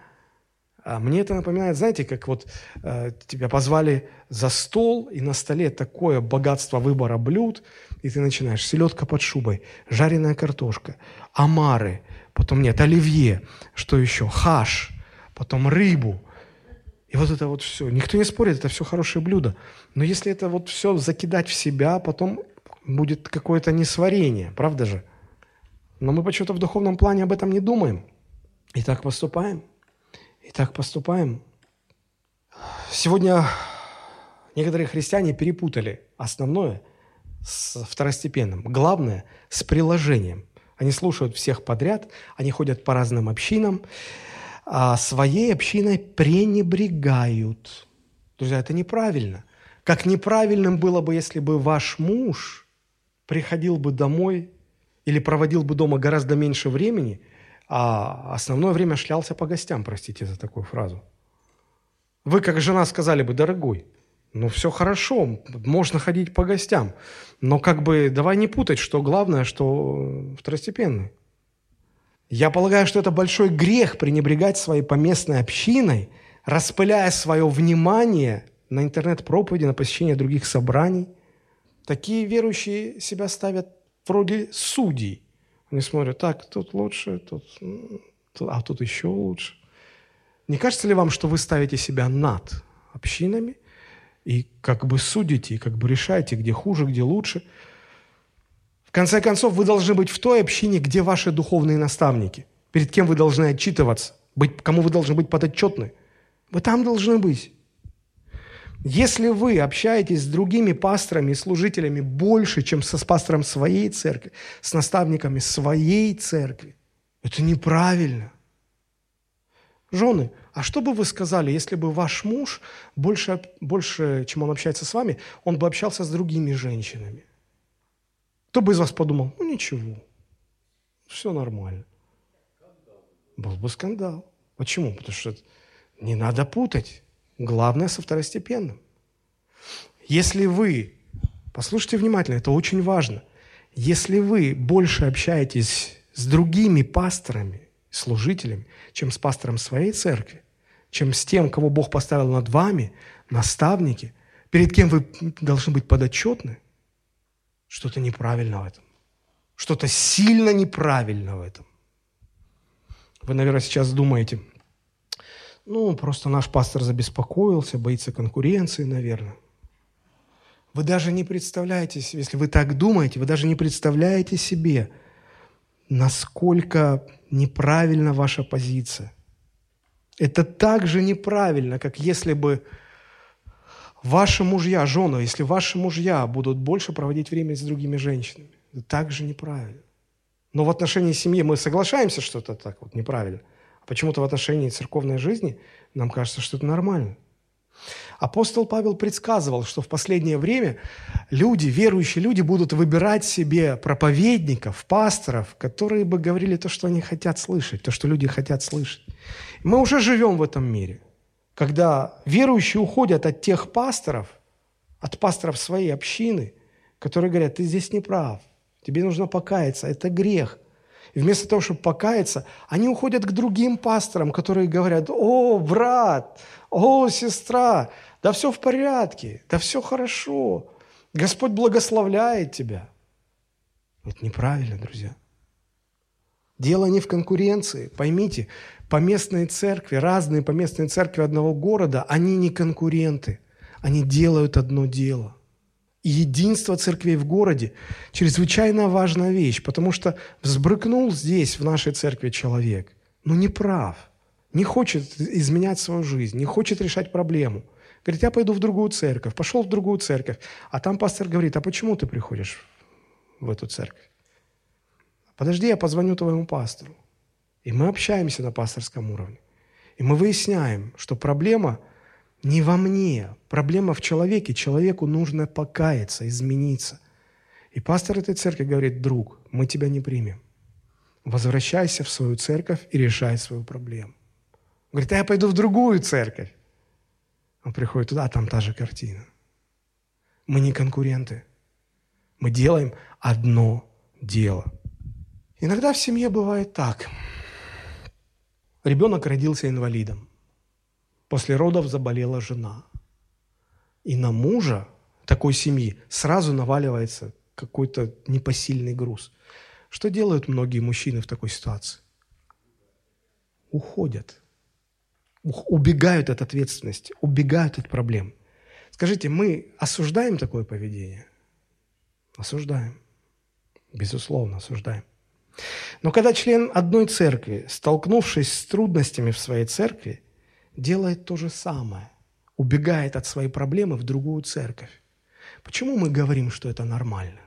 А мне это напоминает, знаете, как вот э, тебя позвали за стол, и на столе такое богатство выбора блюд, и ты начинаешь селедка под шубой, жареная картошка, омары, потом нет, оливье, что еще, хаш, потом рыбу. И вот это вот все. Никто не спорит, это все хорошее блюдо. Но если это вот все закидать в себя, потом будет какое-то несварение, правда же? Но мы почему-то в духовном плане об этом не думаем. И так поступаем. И так поступаем. Сегодня некоторые христиане перепутали основное с второстепенным, главное с приложением. Они слушают всех подряд, они ходят по разным общинам, своей общиной пренебрегают. Друзья, это неправильно. Как неправильным было бы, если бы ваш муж приходил бы домой или проводил бы дома гораздо меньше времени – а основное время шлялся по гостям, простите за такую фразу. Вы, как жена, сказали бы, дорогой, ну все хорошо, можно ходить по гостям, но как бы давай не путать, что главное, что второстепенное. Я полагаю, что это большой грех пренебрегать своей поместной общиной, распыляя свое внимание на интернет-проповеди, на посещение других собраний. Такие верующие себя ставят вроде судей, они смотрят, так, тут лучше, тут, а тут еще лучше. Не кажется ли вам, что вы ставите себя над общинами и как бы судите, и как бы решаете, где хуже, где лучше? Конце концов, вы должны быть в той общине, где ваши духовные наставники, перед кем вы должны отчитываться, быть, кому вы должны быть подотчетны. Вы там должны быть. Если вы общаетесь с другими пасторами и служителями больше, чем со, с пастором своей церкви, с наставниками своей церкви, это неправильно. Жены, а что бы вы сказали, если бы ваш муж больше, больше, чем он общается с вами, он бы общался с другими женщинами? Кто бы из вас подумал, ну ничего, все нормально. Был бы скандал. Почему? Потому что не надо путать. Главное со второстепенным. Если вы, послушайте внимательно, это очень важно, если вы больше общаетесь с другими пасторами, служителями, чем с пастором своей церкви, чем с тем, кого Бог поставил над вами, наставники, перед кем вы должны быть подотчетны, что-то неправильно в этом. Что-то сильно неправильно в этом. Вы, наверное, сейчас думаете – ну, просто наш пастор забеспокоился, боится конкуренции, наверное. Вы даже не представляете, если вы так думаете, вы даже не представляете себе, насколько неправильна ваша позиция. Это так же неправильно, как если бы ваши мужья, жены, если ваши мужья будут больше проводить время с другими женщинами. Это так же неправильно. Но в отношении семьи мы соглашаемся, что это так вот неправильно – Почему-то в отношении церковной жизни нам кажется, что это нормально. Апостол Павел предсказывал, что в последнее время люди, верующие люди, будут выбирать себе проповедников, пасторов, которые бы говорили то, что они хотят слышать, то, что люди хотят слышать. Мы уже живем в этом мире, когда верующие уходят от тех пасторов, от пасторов своей общины, которые говорят, ты здесь не прав, тебе нужно покаяться, это грех. И вместо того, чтобы покаяться, они уходят к другим пасторам, которые говорят, о, брат, о, сестра, да все в порядке, да все хорошо, Господь благословляет тебя. Это неправильно, друзья. Дело не в конкуренции. Поймите, поместные церкви, разные поместные церкви одного города, они не конкуренты. Они делают одно дело – и единство церквей в городе – чрезвычайно важная вещь, потому что взбрыкнул здесь, в нашей церкви, человек, но не прав, не хочет изменять свою жизнь, не хочет решать проблему. Говорит, я пойду в другую церковь, пошел в другую церковь. А там пастор говорит, а почему ты приходишь в эту церковь? Подожди, я позвоню твоему пастору. И мы общаемся на пасторском уровне. И мы выясняем, что проблема – не во мне. Проблема в человеке. Человеку нужно покаяться, измениться. И пастор этой церкви говорит, друг, мы тебя не примем. Возвращайся в свою церковь и решай свою проблему. Говорит, а я пойду в другую церковь. Он приходит туда, а там та же картина. Мы не конкуренты. Мы делаем одно дело. Иногда в семье бывает так. Ребенок родился инвалидом. После родов заболела жена. И на мужа такой семьи сразу наваливается какой-то непосильный груз. Что делают многие мужчины в такой ситуации? Уходят. Убегают от ответственности, убегают от проблем. Скажите, мы осуждаем такое поведение? Осуждаем. Безусловно, осуждаем. Но когда член одной церкви, столкнувшись с трудностями в своей церкви, делает то же самое, убегает от своей проблемы в другую церковь, почему мы говорим, что это нормально?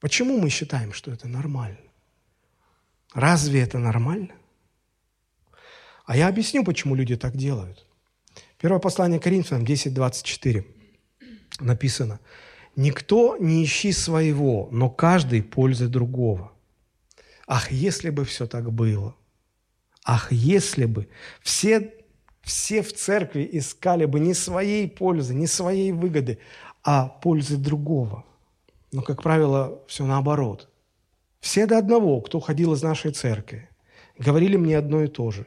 Почему мы считаем, что это нормально? Разве это нормально? А я объясню, почему люди так делают. Первое послание Коринфянам 10.24 написано – Никто не ищи своего, но каждый пользы другого. Ах, если бы все так было! Ах, если бы все, все в церкви искали бы не своей пользы, не своей выгоды, а пользы другого. Но, как правило, все наоборот. Все до одного, кто уходил из нашей церкви, говорили мне одно и то же.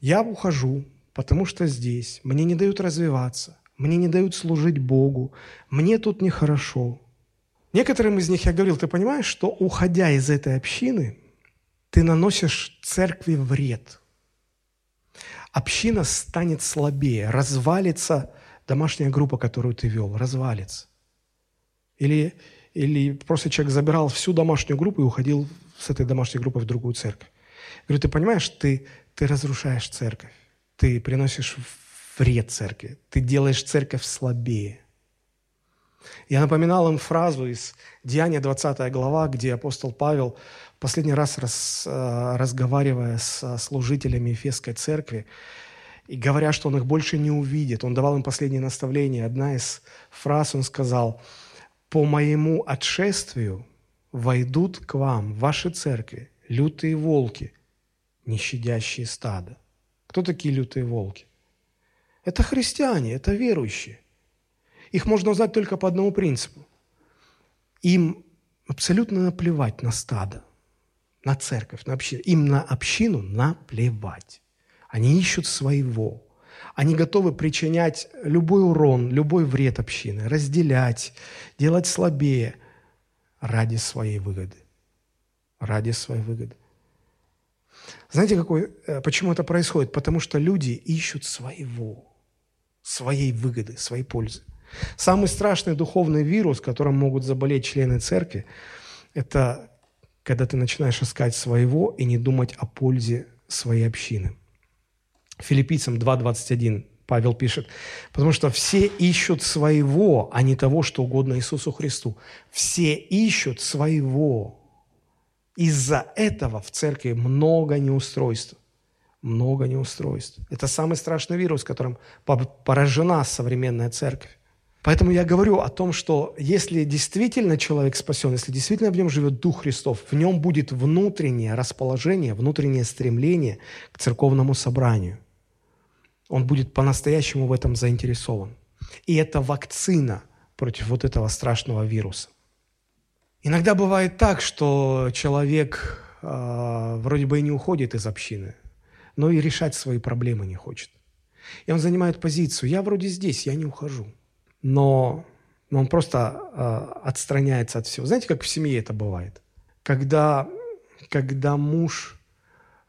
Я ухожу, потому что здесь мне не дают развиваться мне не дают служить Богу, мне тут нехорошо. Некоторым из них я говорил, ты понимаешь, что уходя из этой общины, ты наносишь церкви вред. Община станет слабее, развалится домашняя группа, которую ты вел, развалится. Или, или просто человек забирал всю домашнюю группу и уходил с этой домашней группой в другую церковь. Говорю, ты понимаешь, ты, ты разрушаешь церковь, ты приносишь вред церкви. Ты делаешь церковь слабее. Я напоминал им фразу из Деяния 20 глава, где апостол Павел последний раз э, разговаривая с служителями Ефесской церкви, и говоря, что он их больше не увидит, он давал им последнее наставление. Одна из фраз он сказал, «По моему отшествию войдут к вам, в ваши церкви, лютые волки, не щадящие стада». Кто такие лютые волки? Это христиане, это верующие. Их можно узнать только по одному принципу. Им абсолютно наплевать на стадо, на церковь, на общину. Им на общину наплевать. Они ищут своего. Они готовы причинять любой урон, любой вред общины, разделять, делать слабее ради своей выгоды. Ради своей выгоды. Знаете, какой, э, почему это происходит? Потому что люди ищут своего своей выгоды, своей пользы. Самый страшный духовный вирус, которым могут заболеть члены церкви, это когда ты начинаешь искать своего и не думать о пользе своей общины. Филиппийцам 2.21 Павел пишет, потому что все ищут своего, а не того, что угодно Иисусу Христу. Все ищут своего. Из-за этого в церкви много неустройств много неустройств. Это самый страшный вирус, которым поражена современная церковь. Поэтому я говорю о том, что если действительно человек спасен, если действительно в нем живет Дух Христов, в нем будет внутреннее расположение, внутреннее стремление к церковному собранию. Он будет по-настоящему в этом заинтересован. И это вакцина против вот этого страшного вируса. Иногда бывает так, что человек э, вроде бы и не уходит из общины, но и решать свои проблемы не хочет. И он занимает позицию, я вроде здесь, я не ухожу. Но, но он просто э, отстраняется от всего. Знаете, как в семье это бывает? Когда, когда муж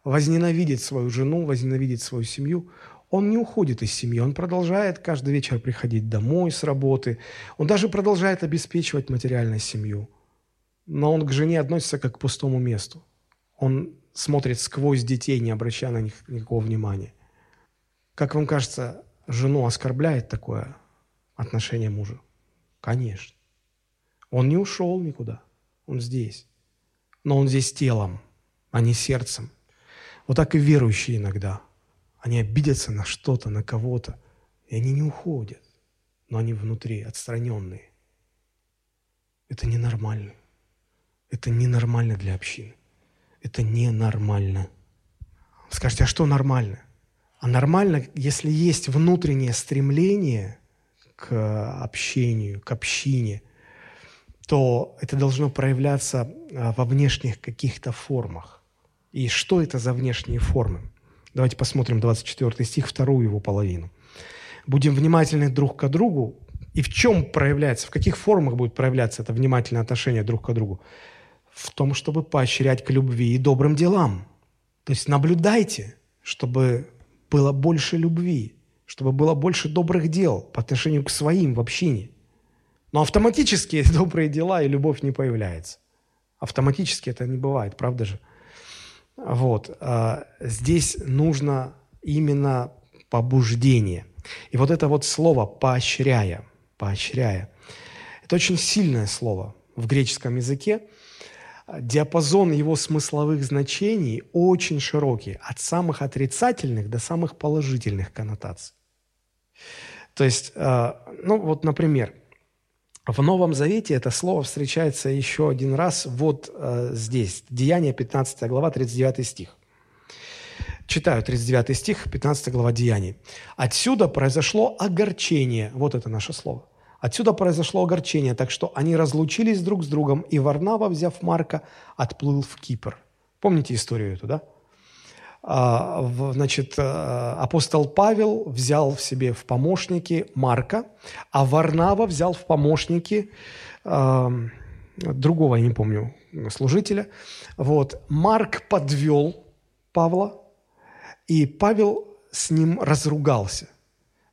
возненавидит свою жену, возненавидит свою семью, он не уходит из семьи, он продолжает каждый вечер приходить домой с работы, он даже продолжает обеспечивать материальную семью, но он к жене относится как к пустому месту. Он смотрит сквозь детей, не обращая на них никакого внимания. Как вам кажется, жену оскорбляет такое отношение мужа? Конечно. Он не ушел никуда, он здесь. Но он здесь телом, а не сердцем. Вот так и верующие иногда. Они обидятся на что-то, на кого-то, и они не уходят, но они внутри, отстраненные. Это ненормально. Это ненормально для общины. Это ненормально. Скажите, а что нормально? А нормально, если есть внутреннее стремление к общению, к общине, то это должно проявляться а, во внешних каких-то формах. И что это за внешние формы? Давайте посмотрим 24 стих, вторую его половину. «Будем внимательны друг к другу». И в чем проявляется, в каких формах будет проявляться это внимательное отношение друг к другу? В том, чтобы поощрять к любви и добрым делам. То есть наблюдайте, чтобы было больше любви, чтобы было больше добрых дел по отношению к своим в общине. Но автоматически добрые дела и любовь не появляется. Автоматически это не бывает, правда же? Вот. А здесь нужно именно побуждение. И вот это вот слово «поощряя», «поощряя», это очень сильное слово в греческом языке. Диапазон его смысловых значений очень широкий, от самых отрицательных до самых положительных коннотаций. То есть, а, ну вот, например, в Новом Завете это слово встречается еще один раз вот э, здесь. Деяние, 15 глава, 39 стих. Читаю 39 стих, 15 глава Деяний. «Отсюда произошло огорчение». Вот это наше слово. «Отсюда произошло огорчение, так что они разлучились друг с другом, и Варнава, взяв Марка, отплыл в Кипр». Помните историю эту, да? А, значит, э, апостол Павел взял в себе в помощники Марка, а Варнава взял в помощники э, другого, я не помню, служителя. Вот. Марк подвел Павла, и Павел с ним разругался.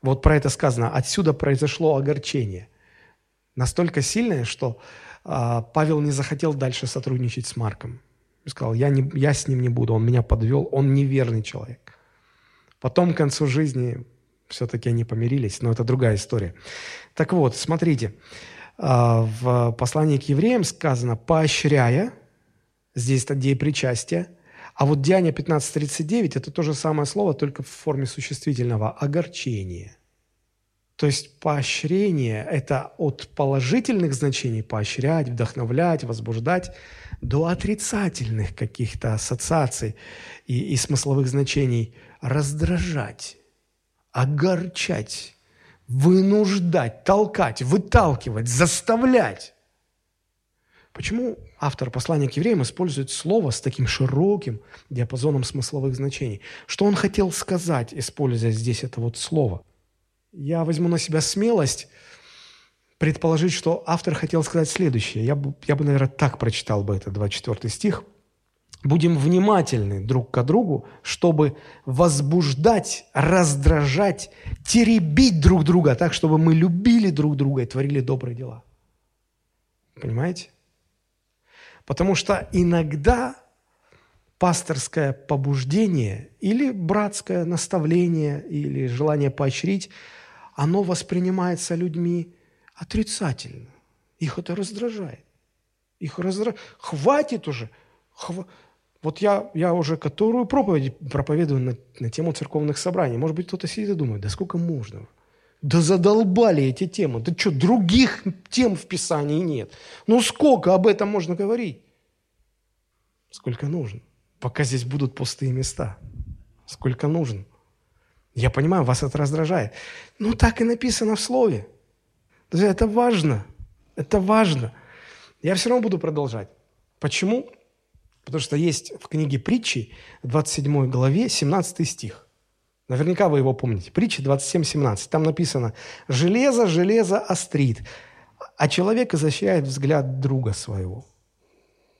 Вот про это сказано. Отсюда произошло огорчение. Настолько сильное, что э, Павел не захотел дальше сотрудничать с Марком сказал, я, не, я с ним не буду, он меня подвел, он неверный человек. Потом к концу жизни все-таки они помирились, но это другая история. Так вот, смотрите, а, в послании к евреям сказано «поощряя», здесь это деепричастие, а вот Деяние 15.39 – это то же самое слово, только в форме существительного – огорчение. То есть поощрение – это от положительных значений – поощрять, вдохновлять, возбуждать – до отрицательных каких-то ассоциаций и, и смысловых значений раздражать, огорчать, вынуждать, толкать, выталкивать, заставлять. Почему автор послания к евреям использует слово с таким широким диапазоном смысловых значений? Что он хотел сказать, используя здесь это вот слово? Я возьму на себя смелость предположить, что автор хотел сказать следующее. Я бы, я бы, наверное, так прочитал бы это 24 стих. «Будем внимательны друг к другу, чтобы возбуждать, раздражать, теребить друг друга так, чтобы мы любили друг друга и творили добрые дела». Понимаете? Потому что иногда пасторское побуждение или братское наставление или желание поощрить, оно воспринимается людьми отрицательно. Их это раздражает. Их раздражает. Хватит уже. Хва... Вот я, я уже которую проповедь проповедую на, на тему церковных собраний. Может быть, кто-то сидит и думает, да сколько можно? Да задолбали эти темы. Да что, других тем в Писании нет. Ну сколько об этом можно говорить? Сколько нужно. Пока здесь будут пустые места. Сколько нужно. Я понимаю, вас это раздражает. Ну так и написано в Слове. Друзья, это важно. Это важно. Я все равно буду продолжать. Почему? Потому что есть в книге притчи, 27 главе, 17 стих. Наверняка вы его помните. Притча 27-17. Там написано «Железо, железо острит, а человек изощряет взгляд друга своего».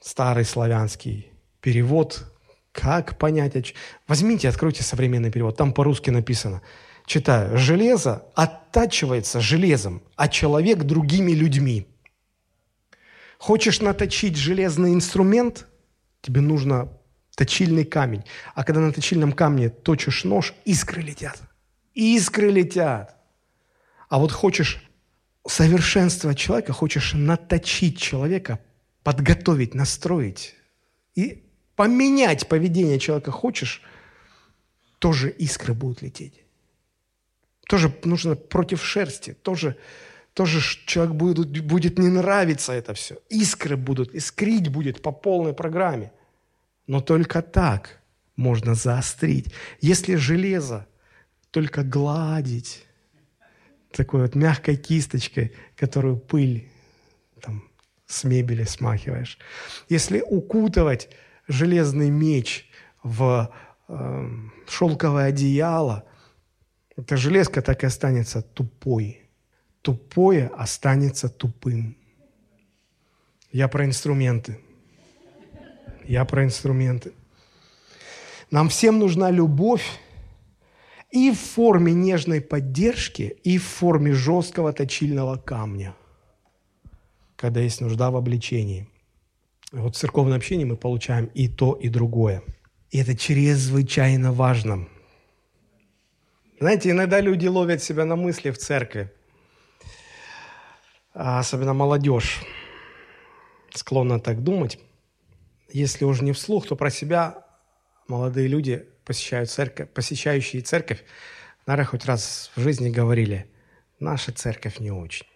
Старый славянский перевод. Как понять? Возьмите, откройте современный перевод. Там по-русски написано – читаю, железо оттачивается железом, а человек другими людьми. Хочешь наточить железный инструмент, тебе нужно точильный камень. А когда на точильном камне точишь нож, искры летят. Искры летят. А вот хочешь совершенствовать человека, хочешь наточить человека, подготовить, настроить и поменять поведение человека хочешь, тоже искры будут лететь. Тоже нужно против шерсти, тоже, тоже человек будет, будет не нравиться это все. Искры будут, искрить будет по полной программе. Но только так можно заострить. Если железо только гладить, такой вот мягкой кисточкой, которую пыль там, с мебели смахиваешь. Если укутывать железный меч в э, шелковое одеяло, эта железка так и останется тупой. Тупое останется тупым. Я про инструменты. Я про инструменты. Нам всем нужна любовь и в форме нежной поддержки, и в форме жесткого точильного камня, когда есть нужда в обличении. Вот в церковном общении мы получаем и то, и другое. И это чрезвычайно важно. Знаете, иногда люди ловят себя на мысли в церкви, а особенно молодежь склонна так думать. Если уже не вслух, то про себя молодые люди посещают церковь, посещающие церковь, наверное, хоть раз в жизни говорили, наша церковь не очень.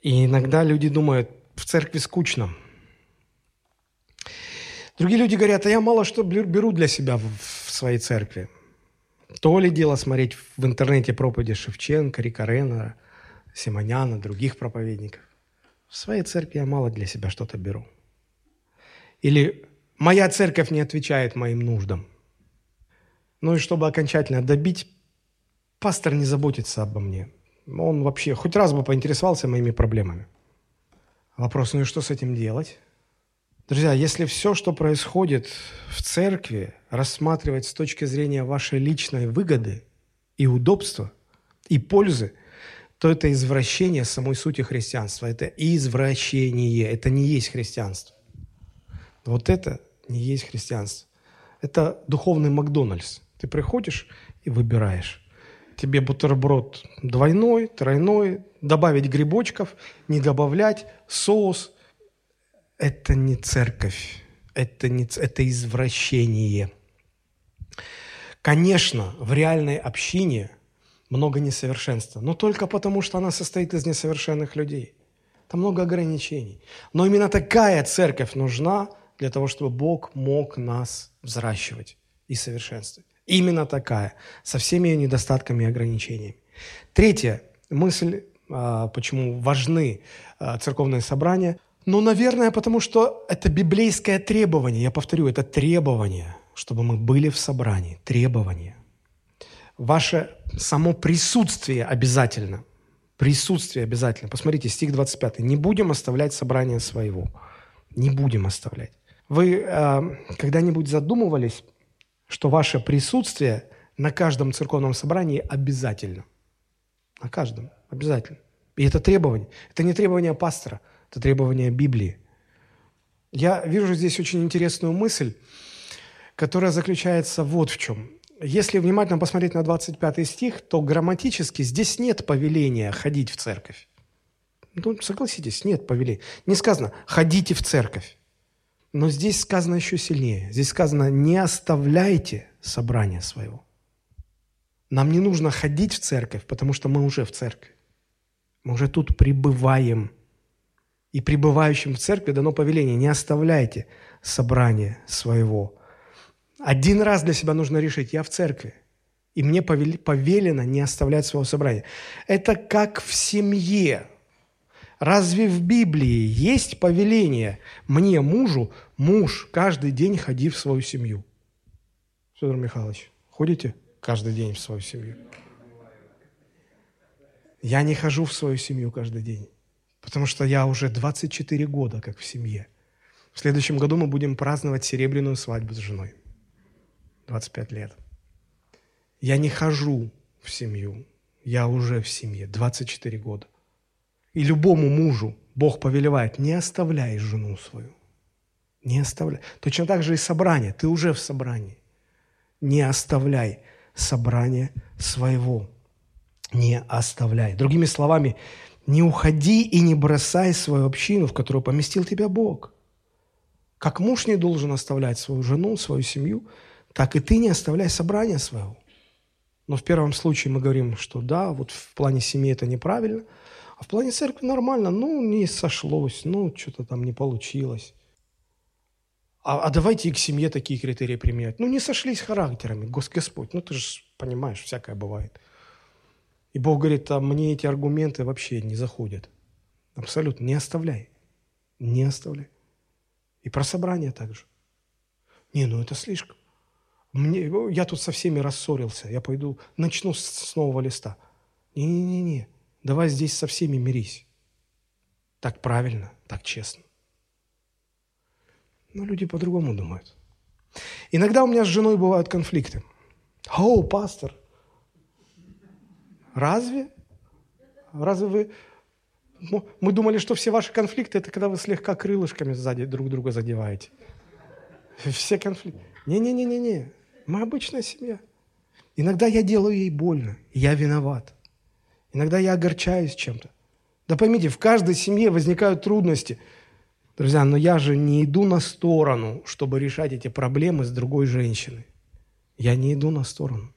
И иногда люди думают, в церкви скучно. Другие люди говорят, а я мало что беру для себя в своей церкви. То ли дело смотреть в интернете проповеди Шевченко, Рикарена, Симоняна, других проповедников. В своей церкви я мало для себя что-то беру. Или моя церковь не отвечает моим нуждам. Ну и чтобы окончательно добить, пастор не заботится обо мне. Он вообще хоть раз бы поинтересовался моими проблемами. Вопрос, ну и что с этим делать? Друзья, если все, что происходит в церкви, рассматривать с точки зрения вашей личной выгоды и удобства, и пользы, то это извращение самой сути христианства. Это извращение, это не есть христианство. Вот это не есть христианство. Это духовный Макдональдс. Ты приходишь и выбираешь тебе бутерброд двойной, тройной, добавить грибочков, не добавлять, соус. Это не церковь, это, не, это извращение. Конечно, в реальной общине много несовершенства, но только потому, что она состоит из несовершенных людей. Там много ограничений. Но именно такая церковь нужна для того, чтобы Бог мог нас взращивать и совершенствовать. Именно такая, со всеми ее недостатками и ограничениями. Третья мысль, а, почему важны а, церковные собрания. Ну, наверное, потому что это библейское требование. Я повторю, это требование, чтобы мы были в собрании. Требование. Ваше само присутствие обязательно. Присутствие обязательно. Посмотрите, стих 25. «Не будем оставлять собрание своего». Не будем оставлять. Вы э, когда-нибудь задумывались, что ваше присутствие на каждом церковном собрании обязательно. На каждом. Обязательно. И это требование. Это не требование пастора, это требование Библии. Я вижу здесь очень интересную мысль, которая заключается вот в чем. Если внимательно посмотреть на 25 стих, то грамматически здесь нет повеления ходить в церковь. Ну, согласитесь, нет повеления. Не сказано «ходите в церковь». Но здесь сказано еще сильнее. Здесь сказано, не оставляйте собрание своего. Нам не нужно ходить в церковь, потому что мы уже в церкви. Мы уже тут пребываем. И пребывающим в церкви дано повеление, не оставляйте собрание своего. Один раз для себя нужно решить, я в церкви. И мне повелено не оставлять своего собрания. Это как в семье. Разве в Библии есть повеление мне, мужу, муж, каждый день ходи в свою семью? Федор Михайлович, ходите каждый день в свою семью? Я не хожу в свою семью каждый день, потому что я уже 24 года как в семье. В следующем году мы будем праздновать серебряную свадьбу с женой. 25 лет. Я не хожу в семью, я уже в семье 24 года. И любому мужу Бог повелевает, не оставляй жену свою. Не оставляй. Точно так же и собрание. Ты уже в собрании. Не оставляй собрание своего. Не оставляй. Другими словами, не уходи и не бросай свою общину, в которую поместил тебя Бог. Как муж не должен оставлять свою жену, свою семью, так и ты не оставляй собрание своего. Но в первом случае мы говорим, что да, вот в плане семьи это неправильно – а в плане церкви нормально, ну, не сошлось, ну, что-то там не получилось. А, а давайте и к семье такие критерии применять. Ну, не сошлись характерами, Господь, ну, ты же понимаешь, всякое бывает. И Бог говорит, а мне эти аргументы вообще не заходят. Абсолютно, не оставляй, не оставляй. И про собрание также. Не, ну это слишком. Мне, я тут со всеми рассорился, я пойду, начну с, с нового листа. Не-не-не, давай здесь со всеми мирись. Так правильно, так честно. Но люди по-другому думают. Иногда у меня с женой бывают конфликты. О, пастор, разве? Разве вы... Мы думали, что все ваши конфликты – это когда вы слегка крылышками сзади друг друга задеваете. Все конфликты. Не-не-не-не-не. Мы обычная семья. Иногда я делаю ей больно, я виноват. Иногда я огорчаюсь чем-то. Да поймите, в каждой семье возникают трудности. Друзья, но я же не иду на сторону, чтобы решать эти проблемы с другой женщиной. Я не иду на сторону,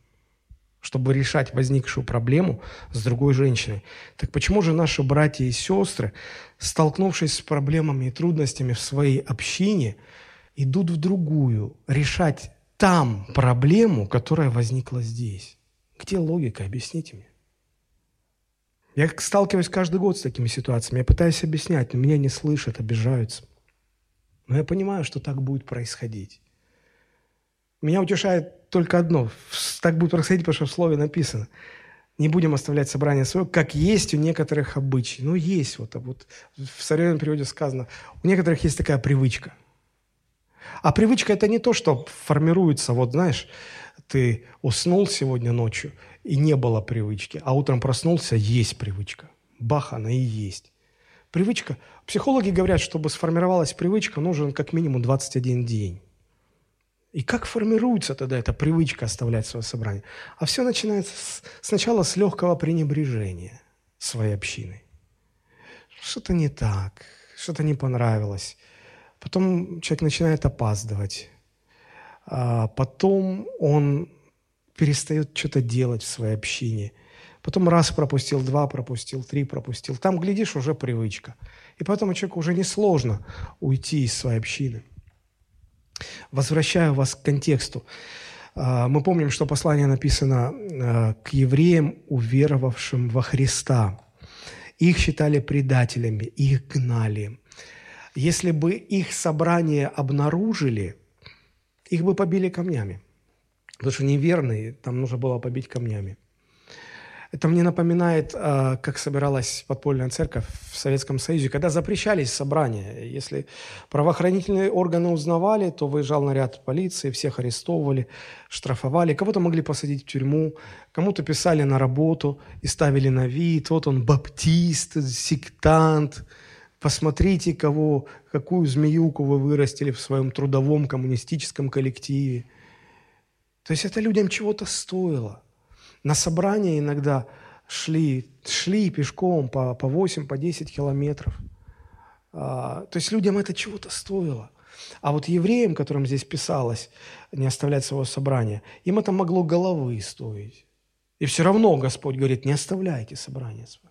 чтобы решать возникшую проблему с другой женщиной. Так почему же наши братья и сестры, столкнувшись с проблемами и трудностями в своей общине, идут в другую, решать там проблему, которая возникла здесь? Где логика? Объясните мне. Я сталкиваюсь каждый год с такими ситуациями. Я пытаюсь объяснять, но меня не слышат, обижаются. Но я понимаю, что так будет происходить. Меня утешает только одно. Так будет происходить, потому что в слове написано. Не будем оставлять собрание свое, как есть у некоторых обычаев. Ну, есть вот, вот в современном переводе сказано, у некоторых есть такая привычка. А привычка – это не то, что формируется, вот знаешь, ты уснул сегодня ночью, и не было привычки, а утром проснулся, есть привычка. Бах, она и есть. Привычка. Психологи говорят, чтобы сформировалась привычка, нужен как минимум 21 день. И как формируется тогда эта привычка оставлять свое собрание? А все начинается с, сначала с легкого пренебрежения своей общиной. Что-то не так, что-то не понравилось. Потом человек начинает опаздывать. А потом он перестает что-то делать в своей общине. Потом раз пропустил, два пропустил, три пропустил. Там, глядишь, уже привычка. И поэтому человеку уже несложно уйти из своей общины. Возвращаю вас к контексту. А, мы помним, что послание написано а, к евреям, уверовавшим во Христа. Их считали предателями, их гнали. Если бы их собрание обнаружили, их бы побили камнями. Потому что неверные, там нужно было побить камнями. Это мне напоминает, а, как собиралась подпольная церковь в Советском Союзе, когда запрещались собрания. Если правоохранительные органы узнавали, то выезжал наряд полиции, всех арестовывали, штрафовали. Кого-то могли посадить в тюрьму, кому-то писали на работу и ставили на вид. Вот он баптист, сектант. Посмотрите, кого, какую змеюку вы вырастили в своем трудовом коммунистическом коллективе. То есть это людям чего-то стоило – на собрания иногда шли, шли пешком по, по 8, по 10 километров. А, то есть людям это чего-то стоило. А вот евреям, которым здесь писалось не оставлять своего собрания, им это могло головы стоить. И все равно Господь говорит, не оставляйте собрание свое.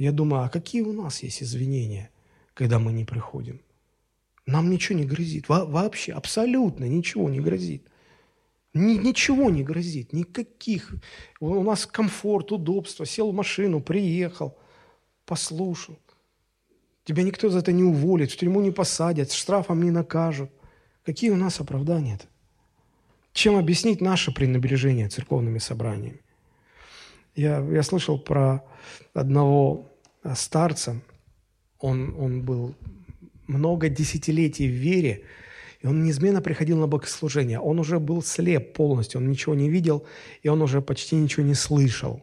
Я думаю, а какие у нас есть извинения, когда мы не приходим? Нам ничего не грозит. Во вообще, абсолютно ничего не грозит. Ни, ничего не грозит, никаких. У нас комфорт, удобство. Сел в машину, приехал, послушал. Тебя никто за это не уволит, в тюрьму не посадят, штрафом не накажут. Какие у нас оправдания-то? Чем объяснить наше пренебрежение церковными собраниями? Я, я слышал про одного старца, он, он был много десятилетий в вере, и он неизменно приходил на богослужение. Он уже был слеп полностью, он ничего не видел, и он уже почти ничего не слышал.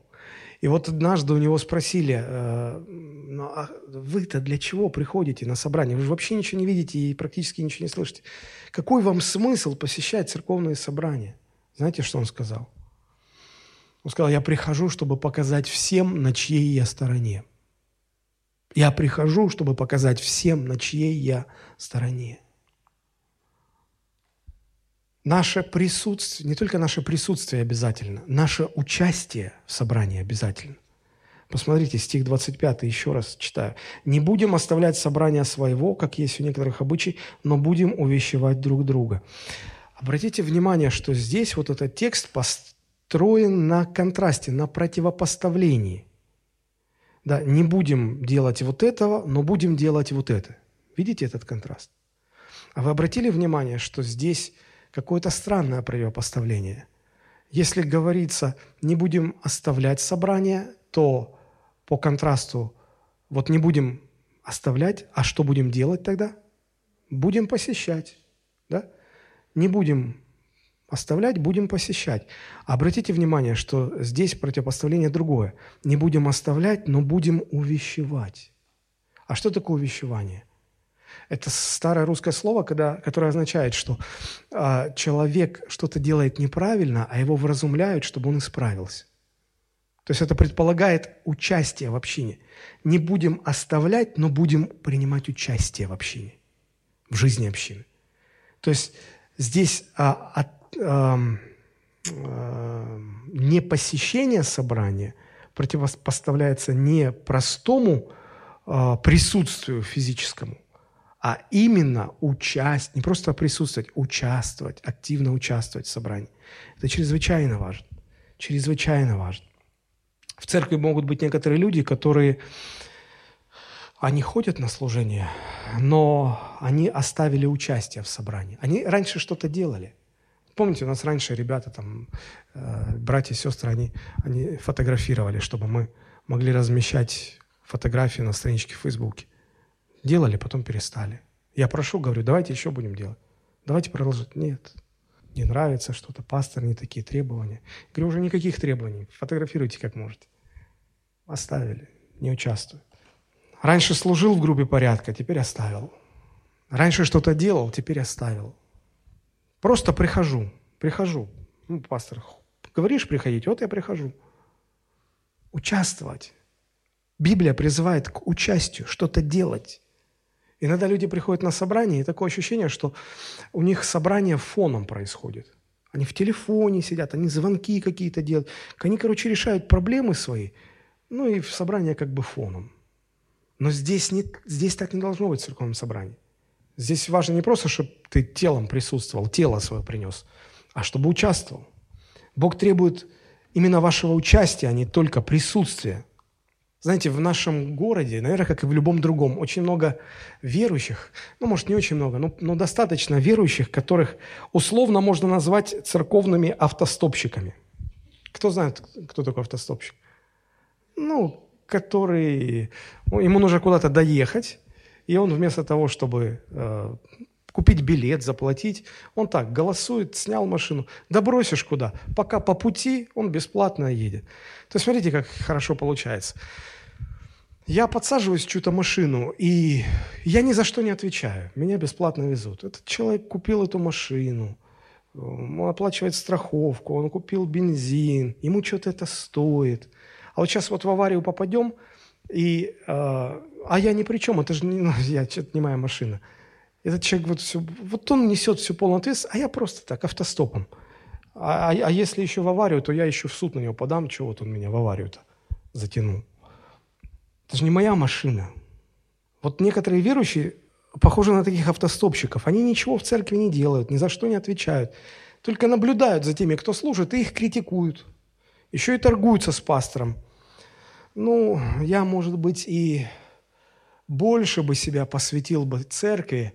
И вот однажды у него спросили, э, ну, а вы-то для чего приходите на собрание? Вы же вообще ничего не видите и практически ничего не слышите. Какой вам смысл посещать церковные собрания? Знаете, что он сказал? Он сказал, я прихожу, чтобы показать всем, на чьей я стороне. Я прихожу, чтобы показать всем, на чьей я стороне наше присутствие, не только наше присутствие обязательно, наше участие в собрании обязательно. Посмотрите, стих 25, еще раз читаю. «Не будем оставлять собрания своего, как есть у некоторых обычай, но будем увещевать друг друга». Обратите внимание, что здесь вот этот текст построен на контрасте, на противопоставлении. Да, не будем делать вот этого, но будем делать вот это. Видите этот контраст? А вы обратили внимание, что здесь какое-то странное противопоставление? Если говорится, не будем оставлять собрание, то по контрасту вот не будем оставлять, а что будем делать тогда? Будем посещать, да? Не будем оставлять, будем посещать. Обратите внимание, что здесь противопоставление другое. Не будем оставлять, но будем увещевать. А что такое увещевание? Это старое русское слово, когда, которое означает, что э, человек что-то делает неправильно, а его вразумляют, чтобы он исправился. То есть это предполагает участие в общине. Не будем оставлять, но будем принимать участие в общине, в жизни общины. То есть здесь а, от, не посещение собрания противопоставляется не простому а, присутствию физическому, а именно участь, не просто присутствовать, участвовать, активно участвовать в собрании. Это чрезвычайно важно. Чрезвычайно важно. В церкви могут быть некоторые люди, которые, они ходят на служение, но они оставили участие в собрании. Они раньше что-то делали. Помните, у нас раньше ребята, там, э, братья и сестры, они, они фотографировали, чтобы мы могли размещать фотографии на страничке в Фейсбуке. Делали, потом перестали. Я прошу, говорю, давайте еще будем делать. Давайте продолжить. Нет, не нравится что-то, пастор, не такие требования. Говорю, уже никаких требований, фотографируйте как можете. Оставили, не участвую. Раньше служил в группе порядка, теперь оставил. Раньше что-то делал, теперь оставил. Просто прихожу, прихожу. Ну, пастор, говоришь приходить, вот я прихожу. Участвовать. Библия призывает к участию, что-то делать. Иногда люди приходят на собрание, и такое ощущение, что у них собрание фоном происходит. Они в телефоне сидят, они звонки какие-то делают. Они, короче, решают проблемы свои, ну и в собрание как бы фоном. Но здесь, не, здесь так не должно быть в церковном собрании. Здесь важно не просто, чтобы ты телом присутствовал, тело свое принес, а чтобы участвовал. Бог требует именно вашего участия, а не только присутствия. Знаете, в нашем городе, наверное, как и в любом другом, очень много верующих, ну, может, не очень много, но, но достаточно верующих, которых условно можно назвать церковными автостопщиками. Кто знает, кто такой автостопщик? Ну, который... Ему нужно куда-то доехать, и он вместо того, чтобы э, купить билет, заплатить, он так голосует, снял машину. Да бросишь куда? Пока по пути он бесплатно едет. То есть смотрите, как хорошо получается. Я подсаживаюсь в чью-то машину, и я ни за что не отвечаю. Меня бесплатно везут. Этот человек купил эту машину, он оплачивает страховку, он купил бензин, ему что-то это стоит. А вот сейчас вот в аварию попадем, и, э, а я ни при чем, это же не, ну, я, что-то не моя машина. Этот человек вот все, вот он несет всю полную ответственность, а я просто так, автостопом. А, а, а если еще в аварию, то я еще в суд на него подам, чего вот он меня в аварию-то затянул. Это же не моя машина. Вот некоторые верующие похожи на таких автостопщиков. Они ничего в церкви не делают, ни за что не отвечают. Только наблюдают за теми, кто служит, и их критикуют. Еще и торгуются с пастором. Ну, я, может быть, и больше бы себя посвятил бы церкви,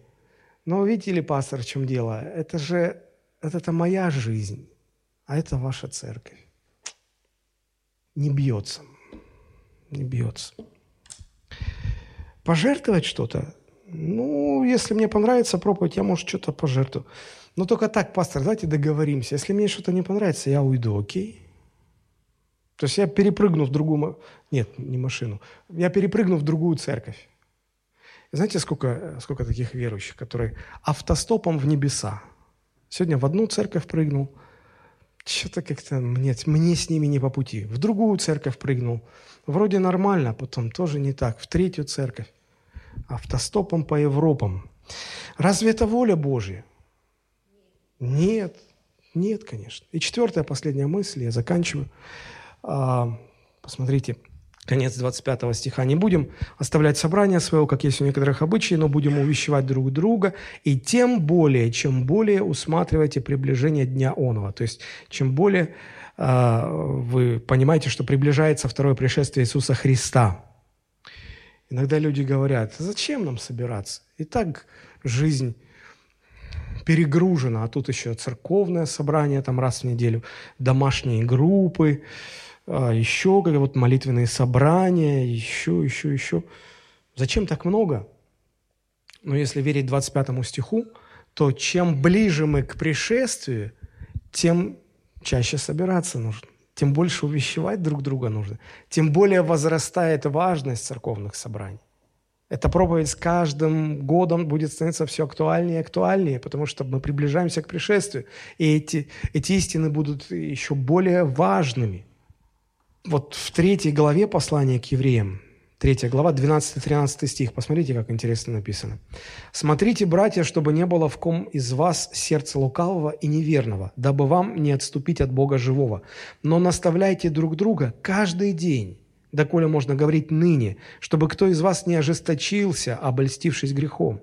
но видите ли, пастор, в чем дело? Это же это, это моя жизнь а это ваша церковь. Не бьется. Не бьется. Пожертвовать что-то? Ну, если мне понравится проповедь, я, может, что-то пожертвую. Но только так, пастор, давайте договоримся. Если мне что-то не понравится, я уйду, окей? То есть я перепрыгну в другую... Нет, не машину. Я перепрыгну в другую церковь. Знаете, сколько, сколько таких верующих, которые автостопом в небеса. Сегодня в одну церковь прыгнул, что-то как-то мне, мне с ними не по пути. В другую церковь прыгнул. Вроде нормально, а потом тоже не так. В третью церковь. Автостопом по Европам. Разве это воля Божья? Нет. Нет, конечно. И четвертая, последняя мысль, я заканчиваю. А, посмотрите, Конец 25 стиха. «Не будем оставлять собрание своего, как есть у некоторых обычаев, но будем увещевать друг друга, и тем более, чем более усматривайте приближение дня оного». То есть, чем более э, вы понимаете, что приближается второе пришествие Иисуса Христа. Иногда люди говорят, зачем нам собираться? И так жизнь перегружено, а тут еще церковное собрание там раз в неделю, домашние группы, еще как вот молитвенные собрания, еще, еще, еще. Зачем так много? Но если верить 25 стиху, то чем ближе мы к пришествию, тем чаще собираться нужно, тем больше увещевать друг друга нужно, тем более возрастает важность церковных собраний. Эта проповедь с каждым годом будет становиться все актуальнее и актуальнее, потому что мы приближаемся к пришествию, и эти, эти истины будут еще более важными. Вот в третьей главе послания к евреям, 3 глава, 12-13 стих. Посмотрите, как интересно написано. «Смотрите, братья, чтобы не было в ком из вас сердца лукавого и неверного, дабы вам не отступить от Бога живого. Но наставляйте друг друга каждый день, доколе можно говорить ныне, чтобы кто из вас не ожесточился, обольстившись грехом».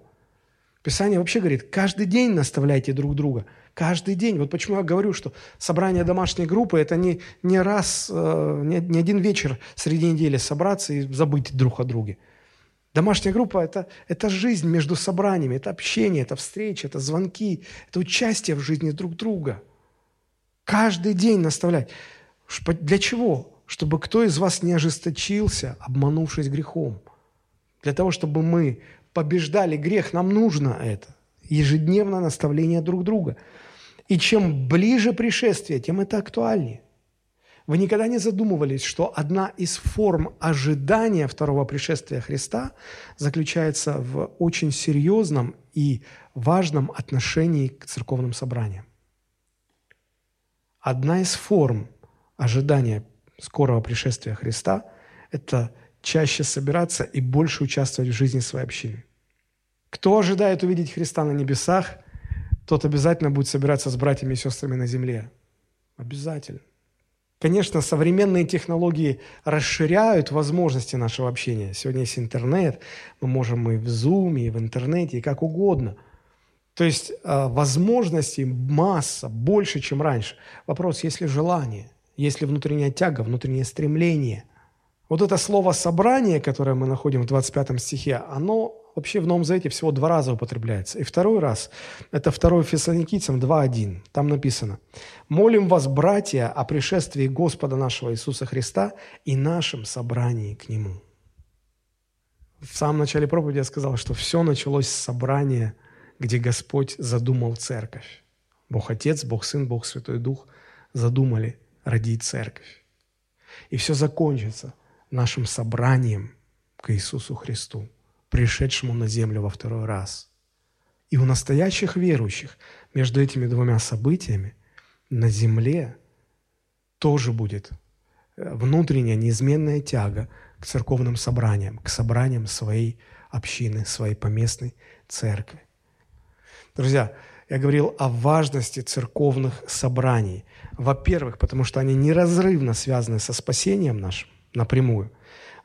Писание вообще говорит, каждый день наставляйте друг друга – Каждый день. Вот почему я говорю, что собрание домашней группы – это не, не раз, э, не, не один вечер среди недели собраться и забыть друг о друге. Домашняя группа это, – это жизнь между собраниями, это общение, это встречи, это звонки, это участие в жизни друг друга. Каждый день наставлять. Для чего? Чтобы кто из вас не ожесточился, обманувшись грехом. Для того, чтобы мы побеждали грех, нам нужно это. Ежедневно наставление друг друга – и чем ближе пришествие, тем это актуальнее. Вы никогда не задумывались, что одна из форм ожидания второго пришествия Христа заключается в очень серьезном и важном отношении к церковным собраниям. Одна из форм ожидания скорого пришествия Христа – это чаще собираться и больше участвовать в жизни своей общины. Кто ожидает увидеть Христа на небесах – тот обязательно будет собираться с братьями и сестрами на земле. Обязательно. Конечно, современные технологии расширяют возможности нашего общения. Сегодня есть интернет, мы можем и в Zoom, и в интернете, и как угодно. То есть э, возможностей масса, больше, чем раньше. Вопрос, есть ли желание, есть ли внутренняя тяга, внутреннее стремление. Вот это слово «собрание», которое мы находим в 25 стихе, оно вообще в Новом Завете всего два раза употребляется. И второй раз, это 2 Фессалоникийцам 2.1. Там написано, «Молим вас, братья, о пришествии Господа нашего Иисуса Христа и нашем собрании к Нему». В самом начале проповеди я сказал, что все началось с собрания, где Господь задумал церковь. Бог Отец, Бог Сын, Бог Святой Дух задумали родить церковь. И все закончится нашим собранием к Иисусу Христу пришедшему на землю во второй раз. И у настоящих верующих между этими двумя событиями на земле тоже будет э, внутренняя неизменная тяга к церковным собраниям, к собраниям своей общины, своей поместной церкви. Друзья, я говорил о важности церковных собраний. Во-первых, потому что они неразрывно связаны со спасением нашим напрямую.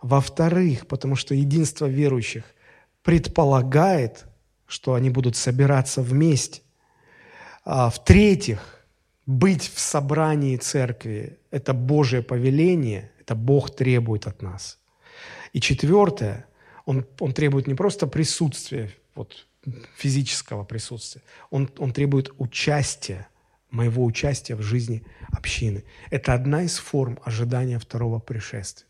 Во-вторых, потому что единство верующих предполагает, что они будут собираться вместе. А, в-третьих, быть в собрании церкви – это Божье повеление, это Бог требует от нас. И четвертое, он, он требует не просто присутствия, вот, физического присутствия, он, он требует участия, моего участия в жизни общины. Это одна из форм ожидания второго пришествия.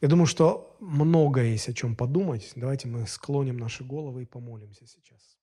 Я думаю, что много есть о чем подумать. Давайте мы склоним наши головы и помолимся сейчас.